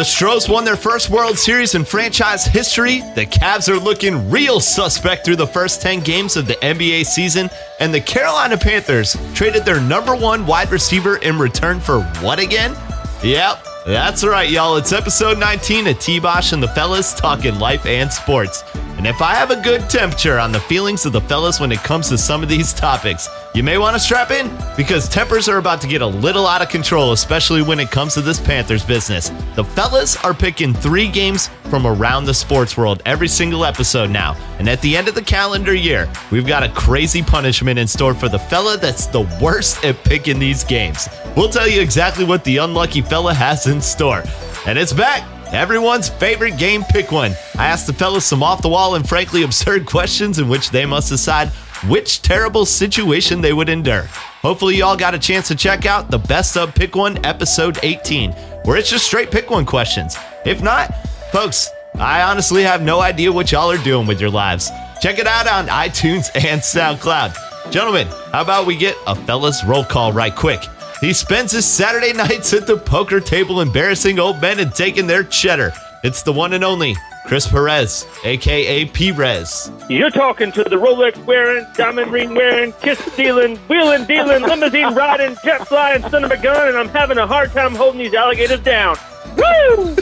The Stros won their first World Series in franchise history. The Cavs are looking real suspect through the first 10 games of the NBA season. And the Carolina Panthers traded their number one wide receiver in return for what again? Yep, that's right, y'all. It's episode 19 of T Bosh and the Fellas talking life and sports. And if I have a good temperature on the feelings of the fellas when it comes to some of these topics, you may want to strap in because tempers are about to get a little out of control, especially when it comes to this Panthers business. The fellas are picking three games from around the sports world every single episode now. And at the end of the calendar year, we've got a crazy punishment in store for the fella that's the worst at picking these games. We'll tell you exactly what the unlucky fella has in store. And it's back. Everyone's favorite game, pick one. I asked the fellas some off the wall and frankly absurd questions in which they must decide which terrible situation they would endure. Hopefully, y'all got a chance to check out the Best of Pick One episode 18, where it's just straight pick one questions. If not, folks, I honestly have no idea what y'all are doing with your lives. Check it out on iTunes and SoundCloud. Gentlemen, how about we get a fellas roll call right quick? He spends his Saturday nights at the poker table embarrassing old men and taking their cheddar. It's the one and only Chris Perez, aka Perez. You're talking to the Rolex wearing, diamond ring wearing, kiss stealing, wheeling dealing, limousine riding, jet flying son of a gun, and I'm having a hard time holding these alligators down. Woo!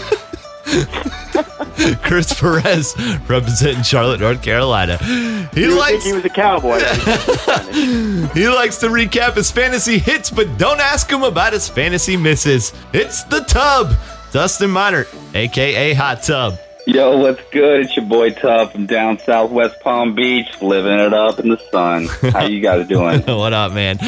Chris Perez representing Charlotte, North Carolina. He You likes think he was a cowboy. he likes to recap his fantasy hits, but don't ask him about his fantasy misses. It's the tub, Dustin Minert, aka Hot Tub. Yo, what's good? It's your boy Tub from down southwest Palm Beach, living it up in the sun. How you guys doing? what up, man?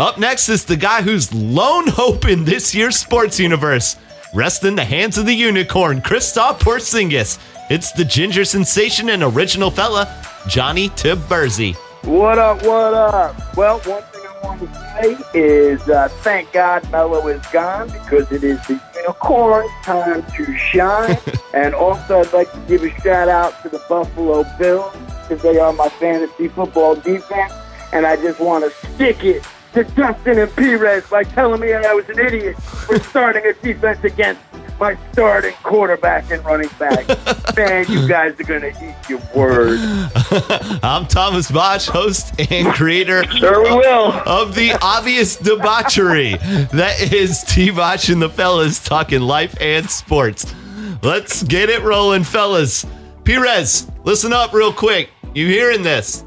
Up next is the guy who's lone hope in this year's sports universe. Rest in the hands of the unicorn, Kristaps Porzingis. It's the ginger sensation and original fella, Johnny Tiberzi. What up, what up? Well, one thing I want to say is uh, thank God Melo is gone because it is the unicorn time to shine. and also, I'd like to give a shout out to the Buffalo Bills because they are my fantasy football defense. And I just want to stick it to Dustin and Perez by telling me I was an idiot for starting a defense against my starting quarterback and running back. Man, you guys are going to eat your words. I'm Thomas Bosch, host and creator sure we will. of the obvious debauchery that is T Bosch and the fellas talking life and sports. Let's get it rolling, fellas. Perez, listen up real quick. You hearing this?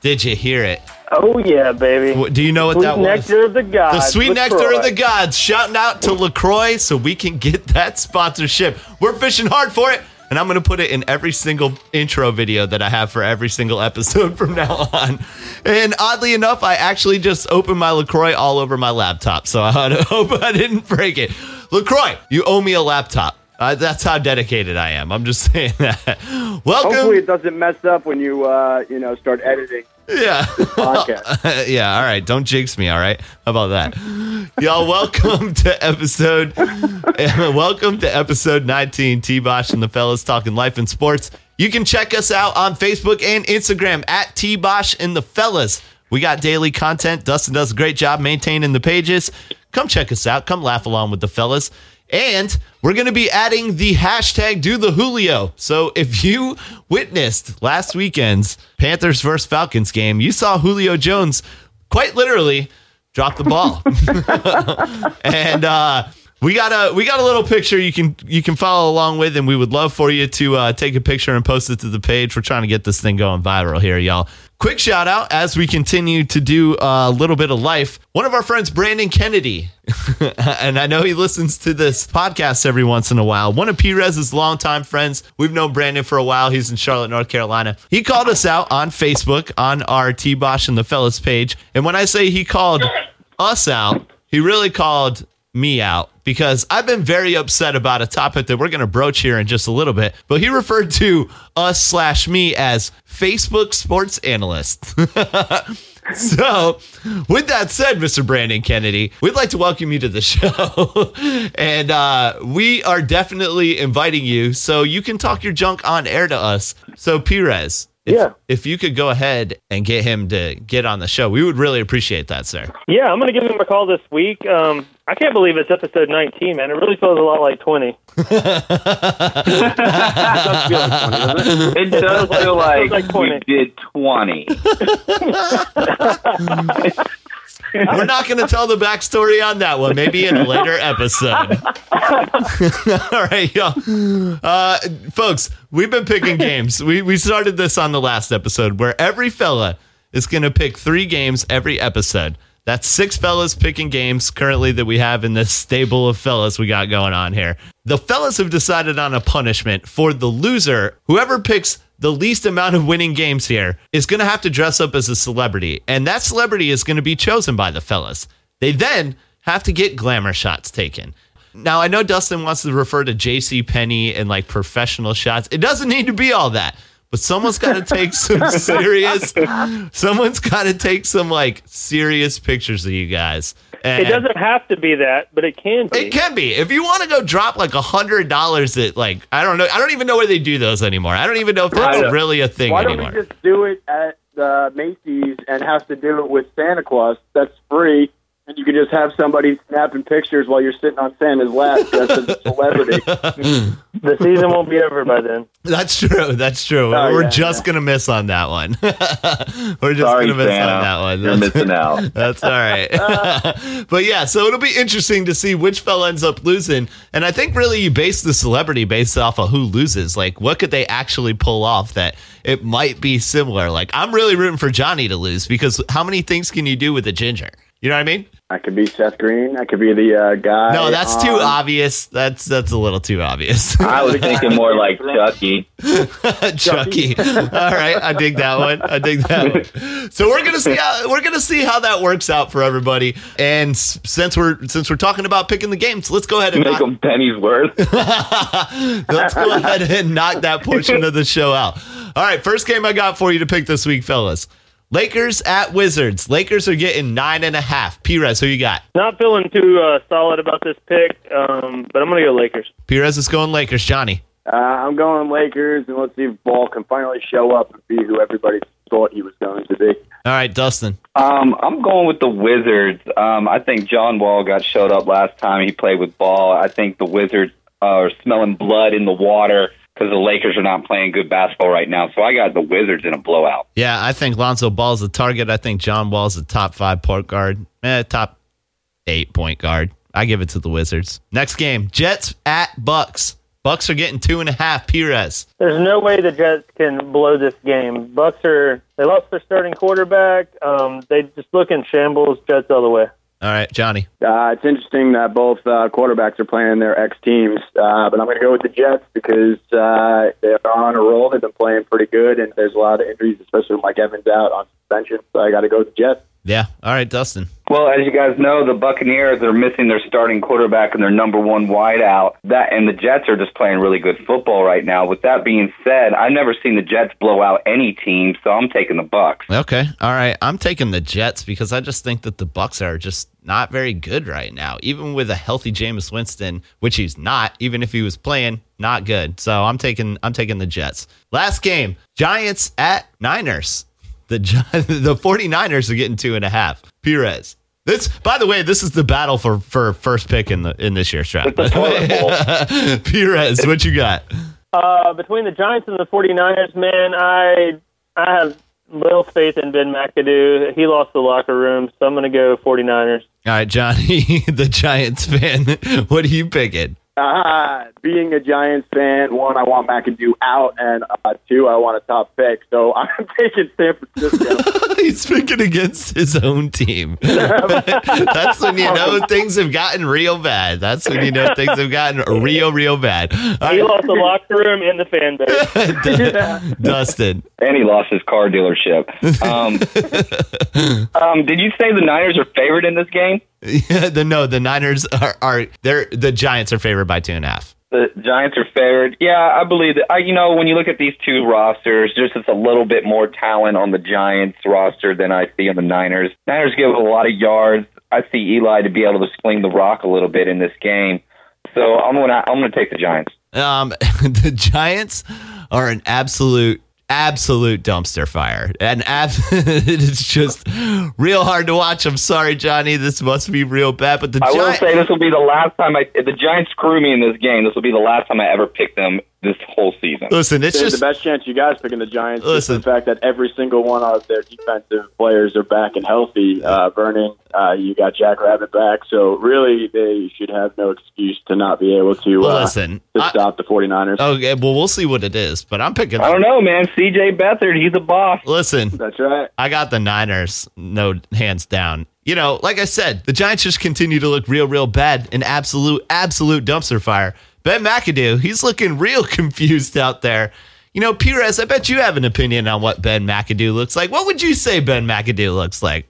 Did you hear it? Oh yeah, baby. Do you know what Sweet that was? nectar of the gods. The sweet nectar LaCroix. of the gods. Shouting out to LaCroix so we can get that sponsorship. We're fishing hard for it. And I'm going to put it in every single intro video that I have for every single episode from now on. And oddly enough, I actually just opened my LaCroix all over my laptop. So I hope I didn't break it. LaCroix, you owe me a laptop. Uh, that's how dedicated I am. I'm just saying that. Welcome. Hopefully, it doesn't mess up when you, uh, you know, start editing Yeah. podcast. yeah, all right. Don't jinx me, all right? How about that? Y'all, welcome to episode welcome to episode 19, T Bosh and the fellas talking life and sports. You can check us out on Facebook and Instagram at T Bosh and the fellas. We got daily content. Dustin does a great job maintaining the pages. Come check us out. Come laugh along with the fellas. And we're going to be adding the hashtag do the Julio. So if you witnessed last weekend's Panthers versus Falcons game, you saw Julio Jones quite literally drop the ball. and uh, we got a we got a little picture you can you can follow along with, and we would love for you to uh, take a picture and post it to the page. We're trying to get this thing going viral here, y'all. Quick shout out as we continue to do uh, a little bit of life. One of our friends, Brandon Kennedy, and I know he listens to this podcast every once in a while. One of Perez's longtime friends. We've known Brandon for a while. He's in Charlotte, North Carolina. He called us out on Facebook on our T Bosh and the Fellas page. And when I say he called us out, he really called me out because I've been very upset about a topic that we're going to broach here in just a little bit. But he referred to us slash me as Facebook sports analyst. so, with that said, Mr. Brandon Kennedy, we'd like to welcome you to the show. and uh, we are definitely inviting you so you can talk your junk on air to us. So, Perez, If, Yeah. If you could go ahead and get him to get on the show, we would really appreciate that, sir. Yeah, I'm going to give him a call this week. Um, I can't believe it's episode 19, man. It really feels a lot like 20. It does feel like, like 20. we did 20. We're not going to tell the backstory on that one. Maybe in a later episode. All right, y'all. Uh, folks, we've been picking games. We, we started this on the last episode where every fella is going to pick three games every episode. That's six fellas picking games currently that we have in this stable of fellas we got going on here. The fellas have decided on a punishment for the loser. Whoever picks the least amount of winning games here is going to have to dress up as a celebrity, and that celebrity is going to be chosen by the fellas. They then have to get glamour shots taken. Now, I know Dustin wants to refer to J.C. Penney and like professional shots. It doesn't need to be all that, but someone's got to take some serious. Someone's got to take some like serious pictures of you guys. It doesn't have to be that, but it can be. it can be. If you want to go drop like a hundred dollars at like I don't know. I don't even know where they do those anymore. I don't even know if that's Right. really a thing Why don't we just do it at uh, Macy's and have to do it with Santa Claus? That's free. And you can just have somebody snapping pictures while you're sitting on Santa's lap dressed as a celebrity. The season won't be over by then. That's true. That's true. Oh, We're yeah, just yeah. gonna miss on that one. We're just Sorry, gonna miss Santa. on that one. You're That's- missing out. That's all right. but yeah, so it'll be interesting to see which fella ends up losing. And I think really you base the celebrity based off of who loses. Like, what could they actually pull off that it might be similar? Like, I'm really rooting for Johnny to lose because how many things can you do with a ginger? You know what I mean? I could be Seth Green. I could be the uh, guy. No, that's too obvious. That's that's a little too obvious. I was thinking more like Chucky. Chucky. All right, I dig that one. I dig that one. So we're gonna see how we're gonna see how that works out for everybody. And since we're since we're talking about picking the games, let's go ahead and Make knock, them pennies worth. let's go ahead and knock that portion of the show out. All right, first game I got for you to pick this week, fellas. Lakers at Wizards. Lakers are getting nine and a half. Perez, who you got? Not feeling too uh, solid about this pick, um, but I'm going to go Lakers. Perez is going Lakers. Johnny. Uh, I'm going Lakers, and let's see if Ball can finally show up and be who everybody thought he was going to be. All right, Dustin. Um, I'm going with the Wizards. Um, I think John Wall got showed up last time he played with ball. I think the Wizards are smelling blood in the water because the Lakers are not playing good basketball right now. So I got the Wizards in a blowout. Yeah, I think Lonzo Ball's the target. I think John Wall's the top five point guard. Eh, top eight point guard. I give it to the Wizards. Next game, Jets at Bucs. Bucs are getting two and a half. Perez. There's no way the Jets can blow this game. Bucs are they lost their starting quarterback. Um, they just look in shambles. Jets all the way. All right, Johnny. Uh, it's interesting that both uh, quarterbacks are playing their ex teams, uh, but I'm going to go with the Jets because uh, they're on a roll. They've been playing pretty good, and there's a lot of injuries, especially with Mike Evans out on suspension. So I got to go with the Jets. Yeah. All right, Dustin. Well, as you guys know, the Buccaneers are missing their starting quarterback and their number one wideout. That and the Jets are just playing really good football right now. With that being said, I've never seen the Jets blow out any team, so I'm taking the Bucs. Okay. All right. I'm taking the Jets because I just think that the Bucs are just not very good right now. Even with a healthy Jameis Winston, which he's not, even if he was playing, not good. So I'm taking I'm taking the Jets. Last game, Giants at Niners. The the 49ers are getting two and a half. Perez. This, by the way, this is the battle for, for first pick in the in this year's draft. Perez, what you got? Uh, between the Giants and the 49ers, man, I I have little faith in Ben McAdoo. He lost the locker room, so I'm going to go 49ers. All right, Johnny, the Giants fan. What are you picking? Uh, being a Giants fan, one, I want McAdoo out, and uh, two, I want a top pick. So I'm taking San Francisco. He's picking against his own team. That's when you know things have gotten real bad. That's when you know things have gotten real, real bad. All He right, lost the locker room and the fan base. Dustin. And he lost his car dealership. Um, um, did you say the Niners are favored in this game? Yeah, the no, the Niners are, are they're the Giants are favored by two and a half. The Giants are favored. Yeah, I believe that. I, you know, when you look at these two rosters, there's just a little bit more talent on the Giants roster than I see on the Niners. Niners give a lot of yards. I see Eli to be able to sling the rock a little bit in this game. So I'm gonna I'm gonna take the Giants. Um, the Giants are an absolute absolute dumpster fire. And ab- it's just real hard to watch. I'm sorry, Johnny. This must be real bad. But the I will Giants. say this will be the last time I. If the Giants screw me in this game, this will be the last time I ever pick them this whole season. Listen, it's There's just the best chance you guys picking the Giants. Listen. the fact that every single one of their defensive players are back and healthy. Uh, Vernon, uh, you got Jack Rabbit back, so really they should have no excuse to not be able to, Well, uh, listen, to I- stop the 49ers. okay. Well, we'll see what it is. But I'm picking. I don't know, man. C.J. Beathard, he's a boss. Listen, That's right. I got the Niners, no hands down. You know, like I said, the Giants just continue to look real, real bad. An absolute, absolute dumpster fire. Ben McAdoo, he's looking real confused out there. You know, Perez, I bet you have an opinion on what Ben McAdoo looks like. What would you say Ben McAdoo looks like?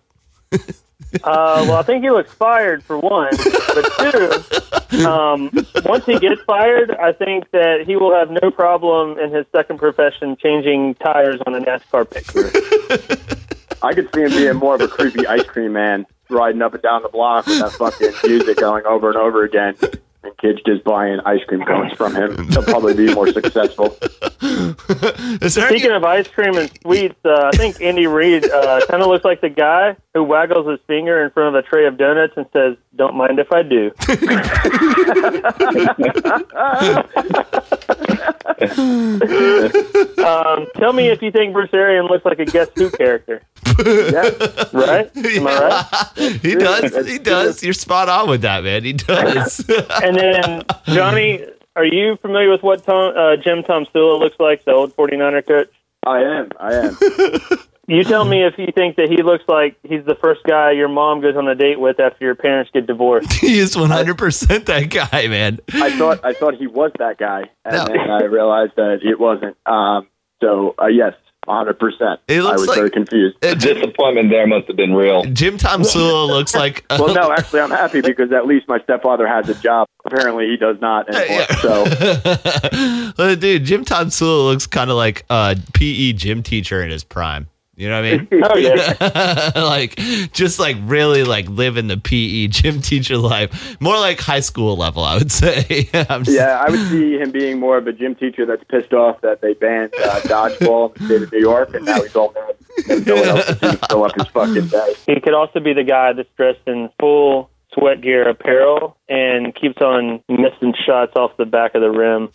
Uh, well, I think he looks fired for one, but two, um, once he gets fired, I think that he will have no problem in his second profession changing tires on a NASCAR pit crew. I could see him being more of a creepy ice cream man, riding up and down the block with that fucking music going over and over again. And kids just buying ice cream cones from him. He'll probably be more successful. Is there any, Speaking of ice cream and sweets, uh, I think Andy Reid uh, kind of looks like the guy who waggles his finger in front of a tray of donuts and says, "Don't mind if I do." um, tell me if you think Bruce Arians looks like a Guess Who character, Yeah. right? Am I right? he does. He does. You're spot on with that, man. He does. And then Johnny, are you familiar with what Tom, uh, Jim Tomsula looks like, the old 49er coach? I am. I am. You tell me if you think that he looks like he's the first guy your mom goes on a date with after your parents get divorced. he is 100% that guy, man. I thought I thought he was that guy, and No. then I realized that it wasn't. Um, so uh, yes, hundred percent. I was like- very confused. Uh, The disappointment there must have been real. Jim Tomsula looks like. uh, Well, no, actually, I'm happy because at least my stepfather has a job. Apparently, he does not anymore. So Uh, dude, Jim Tomsula looks kind of like a PE gym teacher in his prime. You know what I mean? Oh yeah, like just like really like living the PE gym teacher life. More like high school level, I would say. Just- yeah, I would see him being more of a gym teacher that's pissed off that they banned uh, dodgeball in the state of New York, and now he's all mad that no one else is to fill up his fucking day. he could also be the guy that's dressed in full sweat gear apparel and keeps on missing shots off the back of the rim,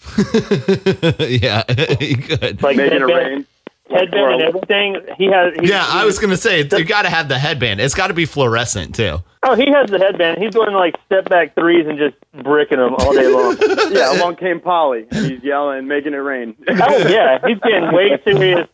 yeah, he could. like Making it headband, rain. Headband and everything. He has. He, Yeah, I was gonna say you got to have the headband. It's got to be fluorescent too. Oh, he has the headband. He's doing like step back threes and just bricking them all day long. Yeah, along came Polly, and he's yelling, making it rain. Oh yeah, he's getting way serious,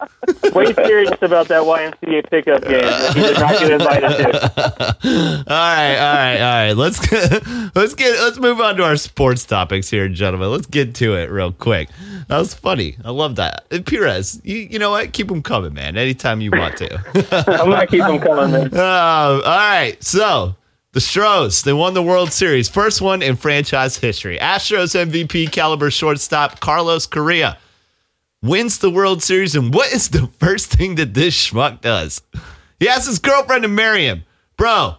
way serious about that YMCA pickup game that he did not get invited to. All right, all right, all right. Let's get, let's get let's move on to our sports topics here, gentlemen. Let's get to it real quick. That was funny. I love that. Uh, Perez, you you know what? Keep them coming, man. Anytime you want to. I'm gonna keep them coming, man. Oh, all right. So the they won the World Series. First one in franchise history. Astros MVP caliber shortstop Carlos Correa wins the World Series. And what is the first thing that this schmuck does? He asks his girlfriend to marry him. Bro,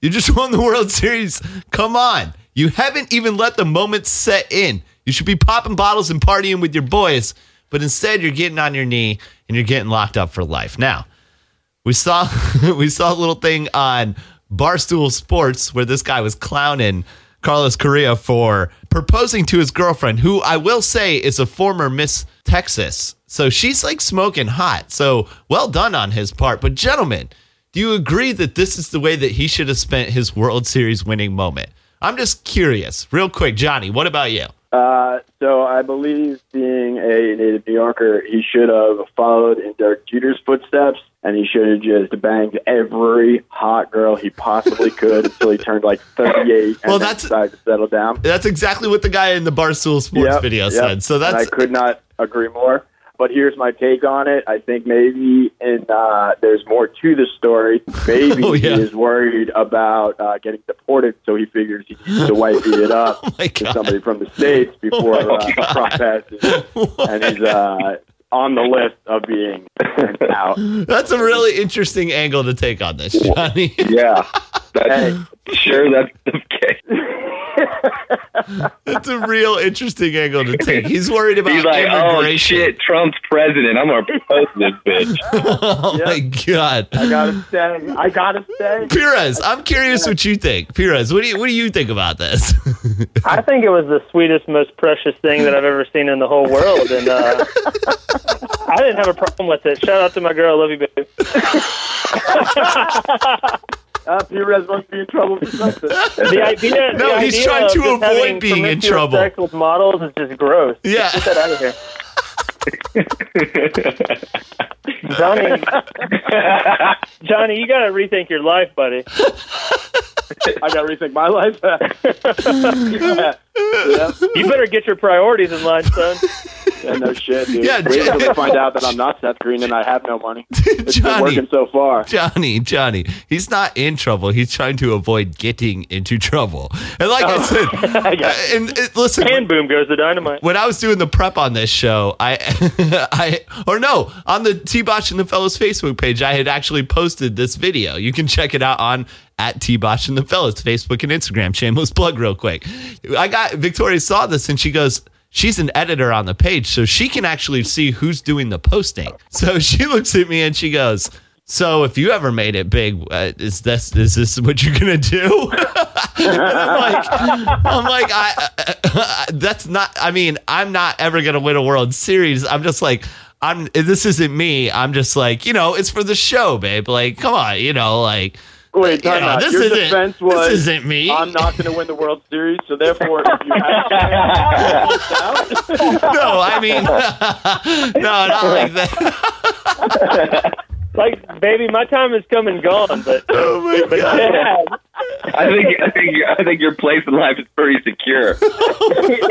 you just won the World Series. Come on. You haven't even let the moment set in. You should be popping bottles and partying with your boys, but instead you're getting on your knee and you're getting locked up for life. Now, we saw we saw a little thing on Barstool Sports where this guy was clowning Carlos Correa for proposing to his girlfriend, who I will say is a former Miss Texas. So she's like smoking hot. So well done on his part. But gentlemen, do you agree that this is the way that he should have spent his World Series winning moment? I'm just curious. Real quick, Johnny, what about you? Uh, so I believe, being a native New Yorker, he should have followed in Derek Jeter's footsteps, and he should have just banged every hot girl he possibly could until he turned like 38 Well, then that's- decided to settle down. That's exactly what the guy in the Barstool Sports Yep, video yep. said. So And I could not agree more. But here's my take on it. I think maybe in uh, there's more to the story. Maybe Oh, yeah. he is worried about uh, getting deported, so he figures he needs to wipe it up Oh to somebody from the states before Oh uh, processes, and he's uh, on the list of being out. that's a really interesting angle to take on this, Johnny. Yeah, that's Hey. sure that's the case. That's a real interesting angle to take. He's worried about He's like, oh immigration. shit, Trump's president. I'm gonna post this bitch. oh Yeah. my god. I gotta stay. I gotta stay. Perez, I'm curious what you think. Perez, what do you what do you think about this? I think it was the sweetest, most precious thing that I've ever seen in the whole world, and uh, I didn't have a problem with it. Shout out to my girl, love you, baby. Uh, Perez must be in trouble for something. The idea, No, the he's idea trying to avoid being in trouble. Models is just gross. Yeah. Get that out of here. Johnny, Johnny, you got to rethink your life, buddy. I gotta rethink my life. yeah. Yeah. You better get your priorities in line, son. Yeah, no shit, dude. Yeah, Wait until J- they find out that I'm not Seth Green and I have no money. It's been working so far. Johnny, Johnny, he's not in trouble. He's trying to avoid getting into trouble. And like I said, Yeah. and uh, listen, And boom goes the dynamite. when I was doing the prep on this show, I, I, or no, on the T Bosch and the Fellows Facebook page, I had actually posted this video. You can check it out on at T Bosch and the Fellows Facebook and Instagram. Shameless plug, real quick. I got Victoria saw this and she goes. She's an editor on the page, so she can actually see who's doing the posting. So she looks at me and she goes, "So if you ever made it big, uh, is this is this what you're gonna do?" I'm like, I'm like, I, I, that's not. I mean, I'm not ever gonna win a World Series. I'm just like, I'm. This isn't me. I'm just like, you know, it's for the show, babe. Like, come on, you know, like, Wait, you time know, out. this Your isn't. defense was this isn't me. I'm not going to win the World Series, so therefore, if you have no, I mean, no, not like that. Like, baby, my time is come and gone, but Oh my but god. yeah, I think I think I think your place in life is pretty secure. Oh,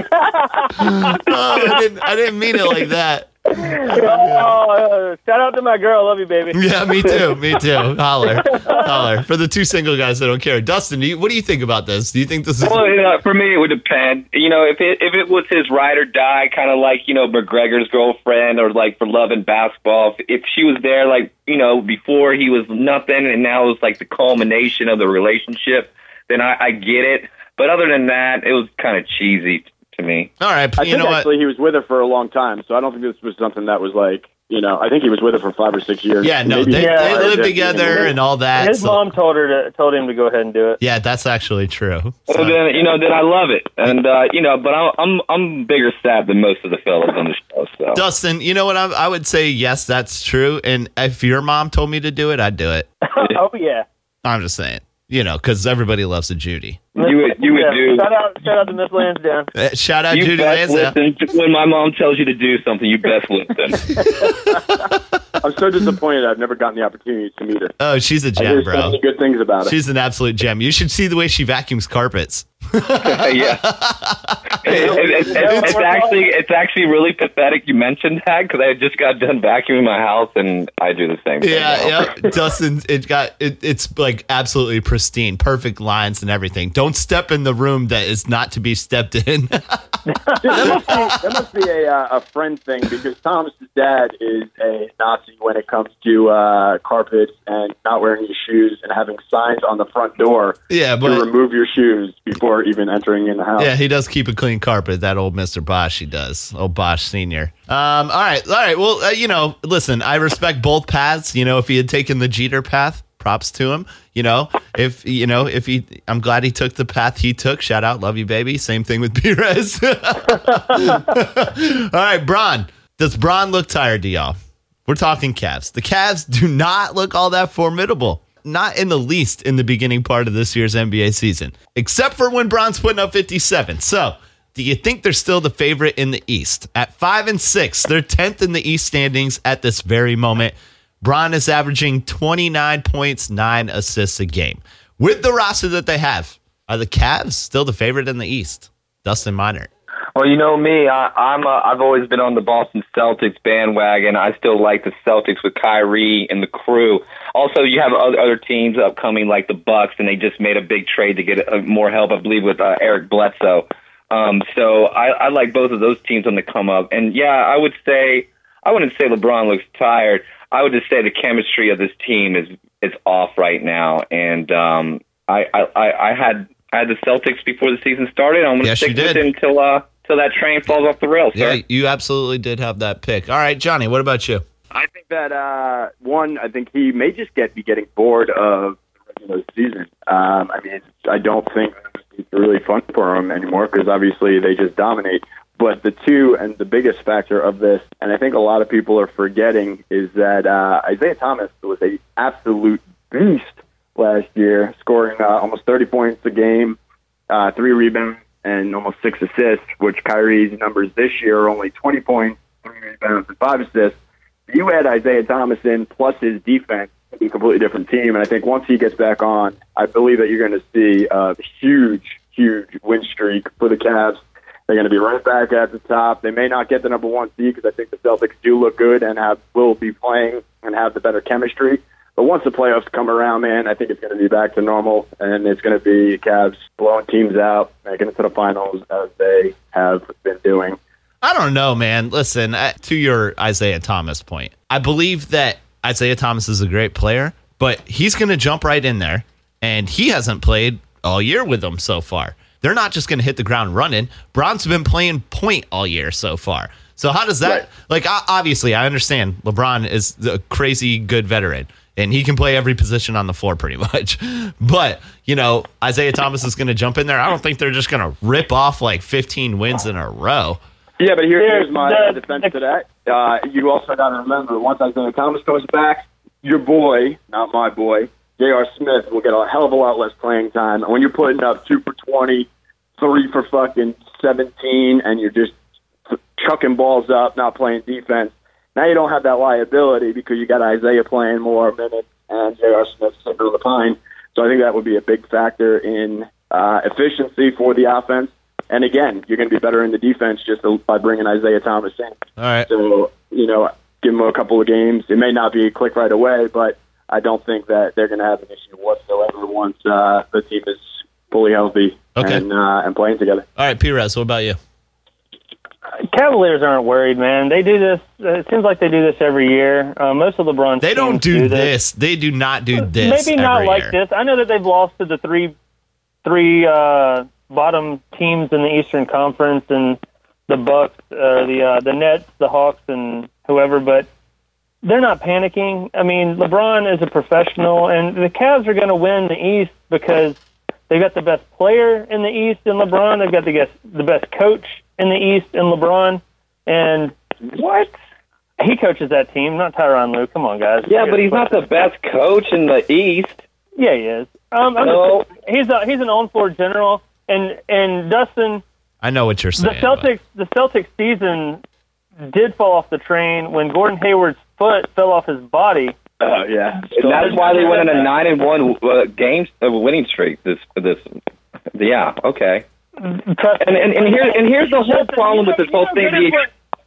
I didn't. I didn't mean it like that. Oh, uh, shout out to my girl, love you, baby. Yeah, me too. Me too. Holler, holler. For the two single guys that don't care, Dustin, do you, what do you think about this? Do you think this is? Well, you know, for me, it would depend. You know, if it if it was his ride or die, kind of like you know McGregor's girlfriend, or like for love and basketball. If, if she was there, like you know, before he was nothing, and now it was like the culmination of the relationship, then I, I get it. But other than that, it was kind of cheesy to me. All right, I you think know what? actually he was with her for a long time, so I don't think this was something that was like, you know, I think he was with her for five or six years. Yeah, no, Maybe they, he- Yeah, they live yeah, together yeah. and all that. His so- mom told her to told him to go ahead and do it. yeah, that's actually true. So then, you know, then I love it, and uh, you know, but I'm I'm I'm bigger sad than most of the fellas on the show. So Dustin, you know what? I, I would say yes, that's true. And if your mom told me to do it, I'd do it. oh yeah. I'm just saying, you know, because everybody loves a Judy. you would you would Yeah, do. Shout out, shout out to Miss Lansdowne. Uh, Shout out You Judy best Lansdale. listen when my mom tells you to do something. You best listen. I'm so disappointed I've never gotten the opportunity to meet her. Oh, she's a gem, hear so bro. good things about her. She's an absolute gem. You should see the way she vacuums carpets. yeah. It- it- it- it's actually it's actually really pathetic you mentioned that because I just got done vacuuming my house and I do the same thing. Yeah, now. yeah. Dustin, it got it, it's like absolutely pristine, perfect lines and everything. Don't step in the room that is not to be stepped in. Dude, that must be, that must be a, uh, a friend thing because Thomas's dad is a Nazi when it comes to uh, carpets and not wearing your shoes and having signs on the front door yeah, to remove your shoes before even entering in the house. yeah, he does keep a clean carpet. That old Mister Bosch, he does. Old Bosch Senior. Um, all right, all right. Well, uh, you know, listen, I respect both paths. You know, if he had taken the Jeter path, props to him. You know, if you know, if he, I'm glad he took the path he took. Shout out, love you, baby. Same thing with Perez. all right, Bron. Does Bron look tired to y'all? We're talking Cavs. The Cavs do not look all that formidable. Not in the least in the beginning part of this year's NBA season, except for when Bron's putting up 57. So, do you think they're still the favorite in the East? At five and six, they're 10th in the East standings at this very moment. Braun is averaging 29 points, nine assists a game. With the roster that they have, are the Cavs still the favorite in the East? Dustin Minor. Well, you know me. I, I'm. Uh, I've always been on the Boston Celtics bandwagon. I still like the Celtics with Kyrie and the crew. Also, you have other, other teams upcoming like the Bucks, and they just made a big trade to get uh, more help, I believe, with uh, Eric Bledsoe. Um, so I, I like both of those teams on the come up. And yeah, I would say I wouldn't say LeBron looks tired. I would just say the chemistry of this team is is off right now. And um, I I I had I had the Celtics before the season started. I'm going to Yes, stick with it until uh, till that train falls off the rails. Yeah, sir. you absolutely did have that pick. All right, Johnny, what about you? I think that uh, one, I think he may just get be getting bored of the regular season. Um, I mean, I don't think it's really fun for him anymore because obviously they just dominate. But the two and the biggest factor of this, and I think a lot of people are forgetting, is that uh, Isaiah Thomas was a absolute beast last year, scoring uh, almost 30 points a game, uh, three rebounds, and almost six assists. Which Kyrie's numbers this year are only 20 points, three rebounds, and five assists you add Isaiah Thomas in plus his defense, it'd be a completely different team. And I think once he gets back on, I believe that you're going to see a huge, huge win streak for the Cavs. They're going to be right back at the top. They may not get the number one seed because I think the Celtics do look good and have will be playing and have the better chemistry. But once the playoffs come around, man, I think it's going to be back to normal, and it's going to be Cavs blowing teams out, making it to the finals as they have been doing. I don't know, man. Listen, to your Isaiah Thomas point, I believe that Isaiah Thomas is a great player, but he's going to jump right in there, and he hasn't played all year with them so far. They're not just going to hit the ground running. Bron's been playing point all year so far. So how does that Right. like? Obviously, I understand LeBron is a crazy good veteran, and he can play every position on the floor pretty much. But you know, Isaiah Thomas is going to jump in there. I don't think they're just going to rip off like 15 wins in a row. Yeah, but here, here's my uh, defense to that. Uh, you also got to remember, once Isaiah Thomas comes back, your boy, not my boy, J.R. Smith, will get a hell of a lot less playing time. And when you're putting up two for 20, three for fucking 17, and you're just chucking balls up, not playing defense, now you don't have that liability because you got Isaiah playing more minutes and J.R. Smith sitting on the pine. So I think that would be a big factor in uh, efficiency for the offense. And again, you're going to be better in the defense just by bringing Isaiah Thomas in. All right. So, you know, give him a couple of games. It may not be a click right away, but I don't think that they're going to have an issue whatsoever once uh, the team is fully healthy Okay. and uh, and playing together. All right, Perez, what about you? Cavaliers aren't worried, man. They do this. It seems like they do this every year. Uh, most of LeBron's They don't teams do this. They do not do this. Maybe not like year. this. I know that they've lost to the three three uh, bottom teams in the Eastern Conference and the Bucks, uh, the uh, the Nets, the Hawks, and whoever. But they're not panicking. I mean, LeBron is a professional, and the Cavs are going to win the East because they've got the best player in the East in LeBron. They've got the best the best coach in the East in LeBron. And what? He coaches that team, not Tyronn Lue. Come on, guys. Yeah, but he's not the best coach in the East. Yeah, he is. Um, I'm No. just, he's a, he's an on-floor general, and and Dustin, I know what you're the saying. but- Celtics, the Celtics season did fall off the train when Gordon Hayward's foot fell off his body. Oh yeah, And that's why they went on a nine and one uh, games uh, winning streak. This this, yeah, okay. Trust And and, and here and here's the whole problem with this whole thing. good The- as well-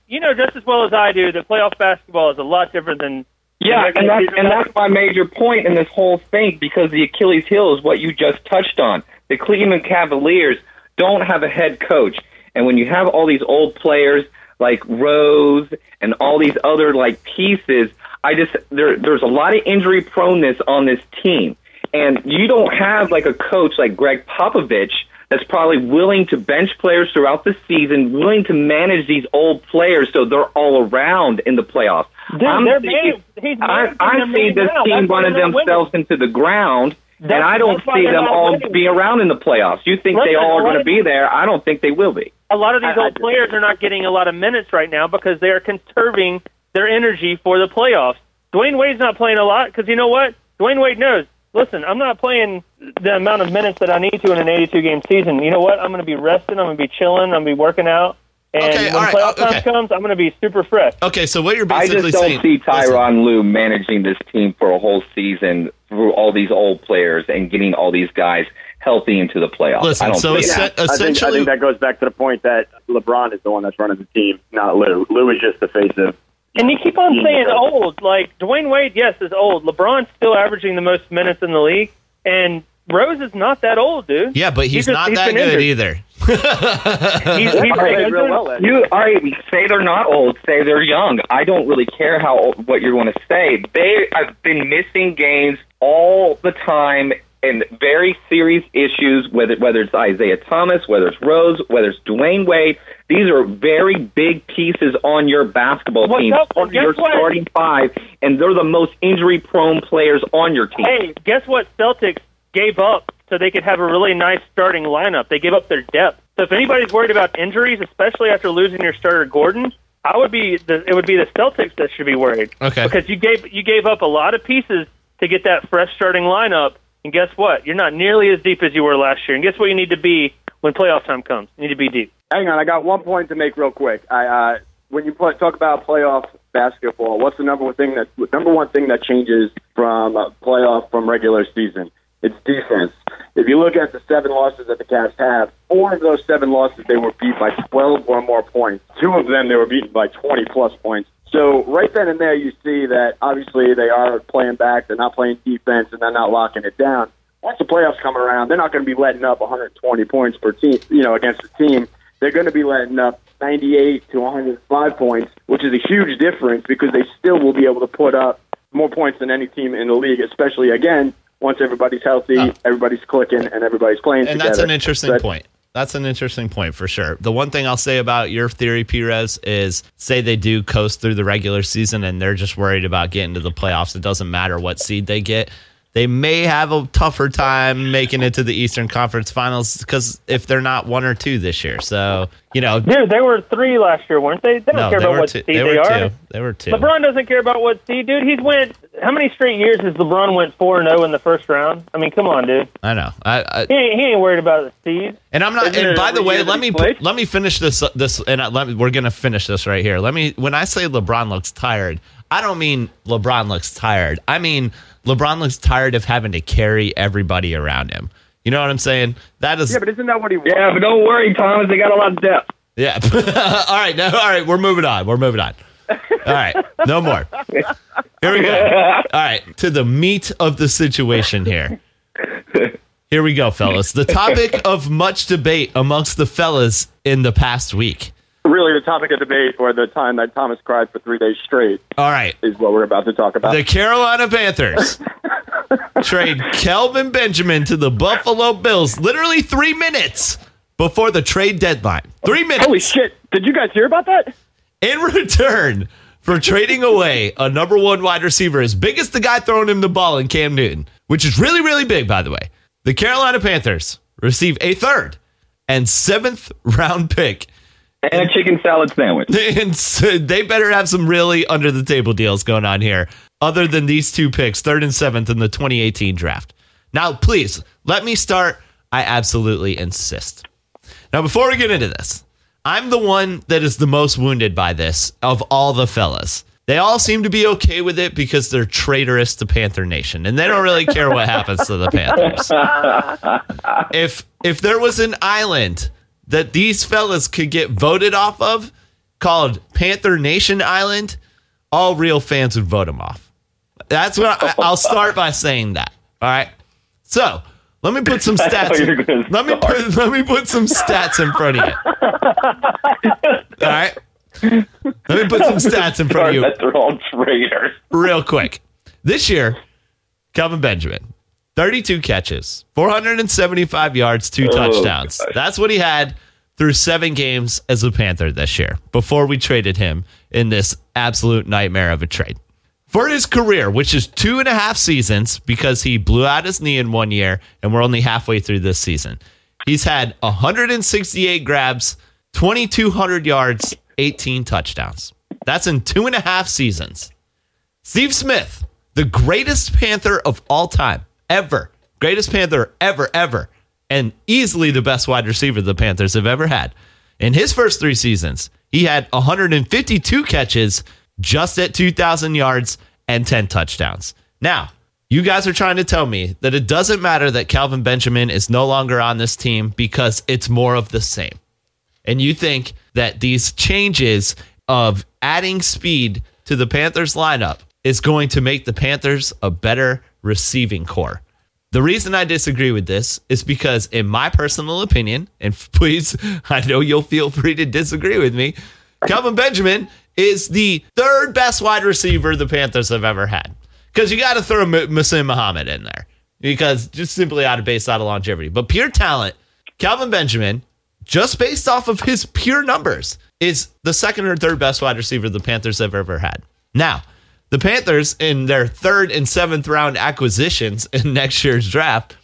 you know just as well as I do that playoff basketball is a lot different than Yeah, and that's and that's my major point in this whole thing because the Achilles heel is what you just touched on. The Cleveland Cavaliers don't have a head coach, and when you have all these old players like Rose and all these other like pieces, I just there there's a lot of injury proneness on this team, and you don't have like a coach like Gregg Popovich that's probably willing to bench players throughout the season, willing to manage these old players so they're all around in the playoffs. Dude, I'm they're thinking- managed- he's I, I see this now. team That's running they're winning. themselves into the ground, and I don't see them all winning. be around in the playoffs. You think they all are going to be there? I don't think they will be. a lot of these I- I old just- players are not getting a lot of minutes right now because they are conserving their energy for the playoffs. Dwyane Wade's not playing a lot because you know what? Dwyane Wade knows. Listen, I'm not playing the amount of minutes that I need to in an 82 game season. You know what? I'm going to be resting. I'm going to be chilling. I'm going to be working out. And Okay, when all right, playoff uh, okay. time comes, I'm going to be super fresh. Okay, so what you're basically saying? I basically just don't saying. see listen, Tyronn Lue managing this team for a whole season through all these old players and getting all these guys healthy into the playoffs. Listen, I don't so see it's- that. I think, I think that goes back to the point that LeBron is the one that's running the team, not Lue. Lue is just the face of. And you keep on saying old. Like Dwyane Wade, yes, is old. LeBron's still averaging the most minutes in the league, and Rose is not that old, dude. Yeah, but he's, just- not he's that been good injured. either. He's, he's, Played real well last You all right? Say they're not old. Say they're young. I don't really care how old, what you're going to say. They I've been missing games all the time and very serious issues, whether whether it's Isaiah Thomas, whether it's Rose, whether it's Dwyane Wade. These are very big pieces on your basketball Well, team, guess- on guess your what? starting five, and they're the most injury-prone players on your team. Hey, guess what? Celtics gave up so they could have a really nice starting lineup. They gave up their depth. So if anybody's worried about injuries, especially after losing your starter Gordon, I would be the, it would be the Celtics that should be worried. Okay. Because you gave you gave up a lot of pieces to get that fresh starting lineup, and guess what? You're not nearly as deep as you were last year. And guess what? You need to be when playoff time comes. You need to be deep. Hang on, I got one point to make real quick. I uh, when you play, talk about playoff basketball, what's the number one thing that number one thing that changes from uh, playoff from regular season? It's defense. If you look at the seven losses that the Cavs have, four of those seven losses they were beat by 12 or more points. Two of them they were beaten by 20 plus points. So right then and there, you see that obviously they are playing back. They're not playing defense, and they're not locking it down. Once the playoffs come around, they're not going to be letting up 120 points per team, you know, against a team. They're going to be letting up 98 to 105 points, which is a huge difference because they still will be able to put up more points than any team in the league, especially again once everybody's healthy, Oh. everybody's clicking, and everybody's playing and together. that's an interesting But- point. That's an interesting point for sure. The one thing I'll say about your theory, Perez, is say they do coast through the regular season and they're just worried about getting to the playoffs. It doesn't matter what seed they get. They may have a tougher time making it to the Eastern Conference Finals because if they're not one or two this year. So, you know, Dude, they were three last year, weren't they? They don't no, care they about what two. seed They they, are. two. They were two. LeBron doesn't care about what seed, dude. He's went how many straight years has LeBron went four and zero in the first round? I mean, come on, dude. I know. I, I, He ain't, he ain't worried about the seed. And I'm not. Isn't And by the way, let me plays? let me finish this. This and I, let me, we're gonna finish this right here. Let me. When I say LeBron looks tired, I don't mean LeBron looks tired. I mean LeBron looks tired of having to carry everybody around him. You know what I'm saying? That is. Yeah, but isn't that what he wants? Yeah, but don't worry, Thomas. They got a lot of depth. Yeah. all right. No. All right. We're moving on. We're moving on. All right. No more. Here we go. All right. To the meat of the situation here. Here we go, fellas. The topic of much debate amongst the fellas in the past week. Really, the topic of debate for the time that Thomas cried for three days straight All right. is what we're about to talk about. The Carolina Panthers trade Kelvin Benjamin to the Buffalo Bills literally three minutes before the trade deadline. Three minutes. Holy shit! Did you guys hear about that? in return for trading away a number one wide receiver as big as the guy throwing him the ball in Cam Newton, which is really, really big, by the way. The Carolina Panthers receive a third and seventh round pick. And a chicken salad sandwich. And they better have some really under the table deals going on here, other than these two picks, third and seventh in the 2018 draft. Now, please let me start. I absolutely insist. Now, before we get into this, I'm the one that is the most wounded by this of all the fellas. They all seem to be okay with it because they're traitorous to Panther Nation, and they don't really care what happens to the Panthers. If if there was an island that these fellas could get voted off of, called Panther Nation Island, all real fans would vote them off. That's what I, I'll start by saying that. All right. So let me put some stats. in- let me put let me put some stats in front of you. All right. Let me put some stats in front of you they're all traitors. real quick. This year, Kelvin Benjamin, 32 catches, 475 yards, two Oh, touchdowns. gosh. That's what he had through seven games as a Panther this year before we traded him in this absolute nightmare of a trade. For his career, which is two and a half seasons because he blew out his knee in one year and we're only halfway through this season, he's had 168 grabs, 2,200 yards, 18 touchdowns. That's in two and a half seasons. Steve Smith, the greatest Panther of all time, ever. Greatest Panther ever, ever. And easily the best wide receiver the Panthers have ever had. In his first three seasons, he had 152 catches, just at 2,000 yards, and 10 touchdowns. Now, you guys are trying to tell me that it doesn't matter that Kelvin Benjamin is no longer on this team because it's more of the same and you think that these changes of adding speed to the Panthers lineup is going to make the Panthers a better receiving corps. The reason I disagree with this is because, in my personal opinion, and please, I know you'll feel free to disagree with me, Kelvin Benjamin is the third best wide receiver the Panthers have ever had. Because you got to throw M- Muhsin Muhammad in there. because just simply out of base, out of longevity. But pure talent, Kelvin Benjamin, just based off of his pure numbers, is the second or third best wide receiver the Panthers have ever had. Now, the Panthers in their third and seventh round acquisitions in next year's draft,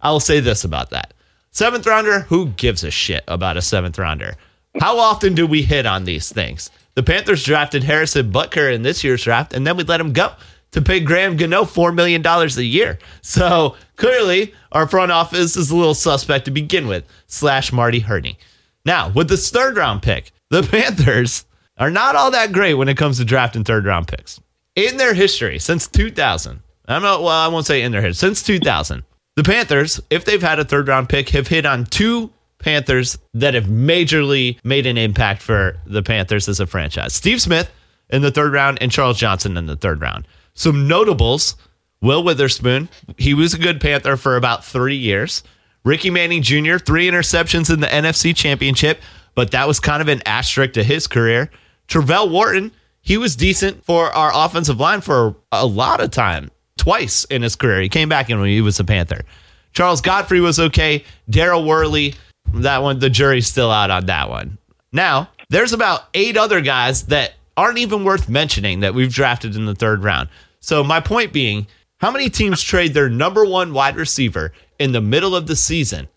I will say this about that. Seventh rounder, who gives a shit about a seventh rounder? How often do we hit on these things? The Panthers drafted Harrison Butker in this year's draft, and then we let him go to pay Graham Gano $4 million a year. So clearly, our front office is a little suspect to begin with, slash Marty Hurney. Now, with this third round pick, the Panthers are not all that great when it comes to drafting third round picks. In their history, since 2000, I'm not, well, I won't say in their history, since 2000, the Panthers, if they've had a third round pick, have hit on two Panthers that have majorly made an impact for the Panthers as a franchise. Steve Smith in the third round and Charles Johnson in the third round. Some notables Will Witherspoon, he was a good Panther for about three years. Ricky Manning Jr., three interceptions in the NFC Championship, but that was kind of an asterisk to his career. Travelle Wharton, he was decent for our offensive line for a lot of time, twice in his career. He came back when he was a Panther. Charles Godfrey was okay. Daryl Worley, that one, the jury's still out on that one. Now, there's about eight other guys that aren't even worth mentioning that we've drafted in the third round. So, my point being, how many teams trade their number one wide receiver in the middle of the season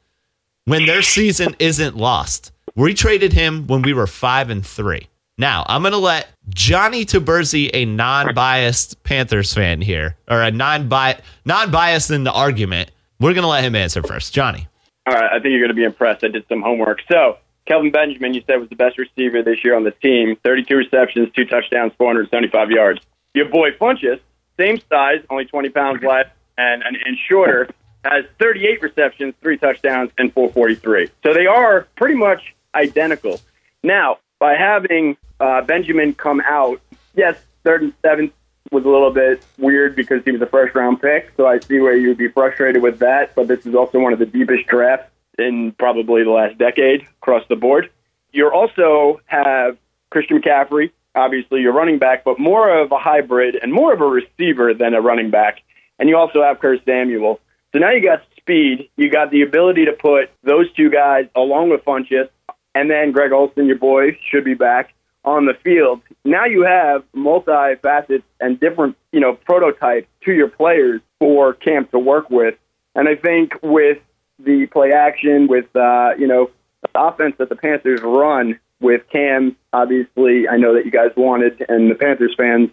when their season isn't lost? We traded him when we were five and three. Now, I'm going to let Johnny Taberzi, a non biased Panthers fan here, or a non-bi, non biased in the argument, we're going to let him answer first. Johnny. All right, I think you're going to be impressed. I did some homework. So, Kelvin Benjamin, you said was the best receiver this year on the team. 32 receptions, two touchdowns, 475 yards. Your boy Funchess, same size, only 20 pounds less, and an inch shorter, has 38 receptions, three touchdowns, and 443. So they are pretty much identical. Now, by having uh, Benjamin come out, yes, third and seventh was a little bit weird because he was a first round pick. So I see where you'd be frustrated with that. But this is also one of the deepest drafts in probably the last decade across the board. You also have Christian McCaffrey, obviously your running back, but more of a hybrid and more of a receiver than a running back. And you also have Curtis Samuel. So now you got speed. You got the ability to put those two guys along with Funchess, and then Greg Olsen, your boy, should be back on the field. Now you have multi-facets and different, you know, prototypes to your players for camp to work with. And I think with the play action, with uh, you know, the offense that the Panthers run with Cam, obviously, I know that you guys wanted, and the Panthers fans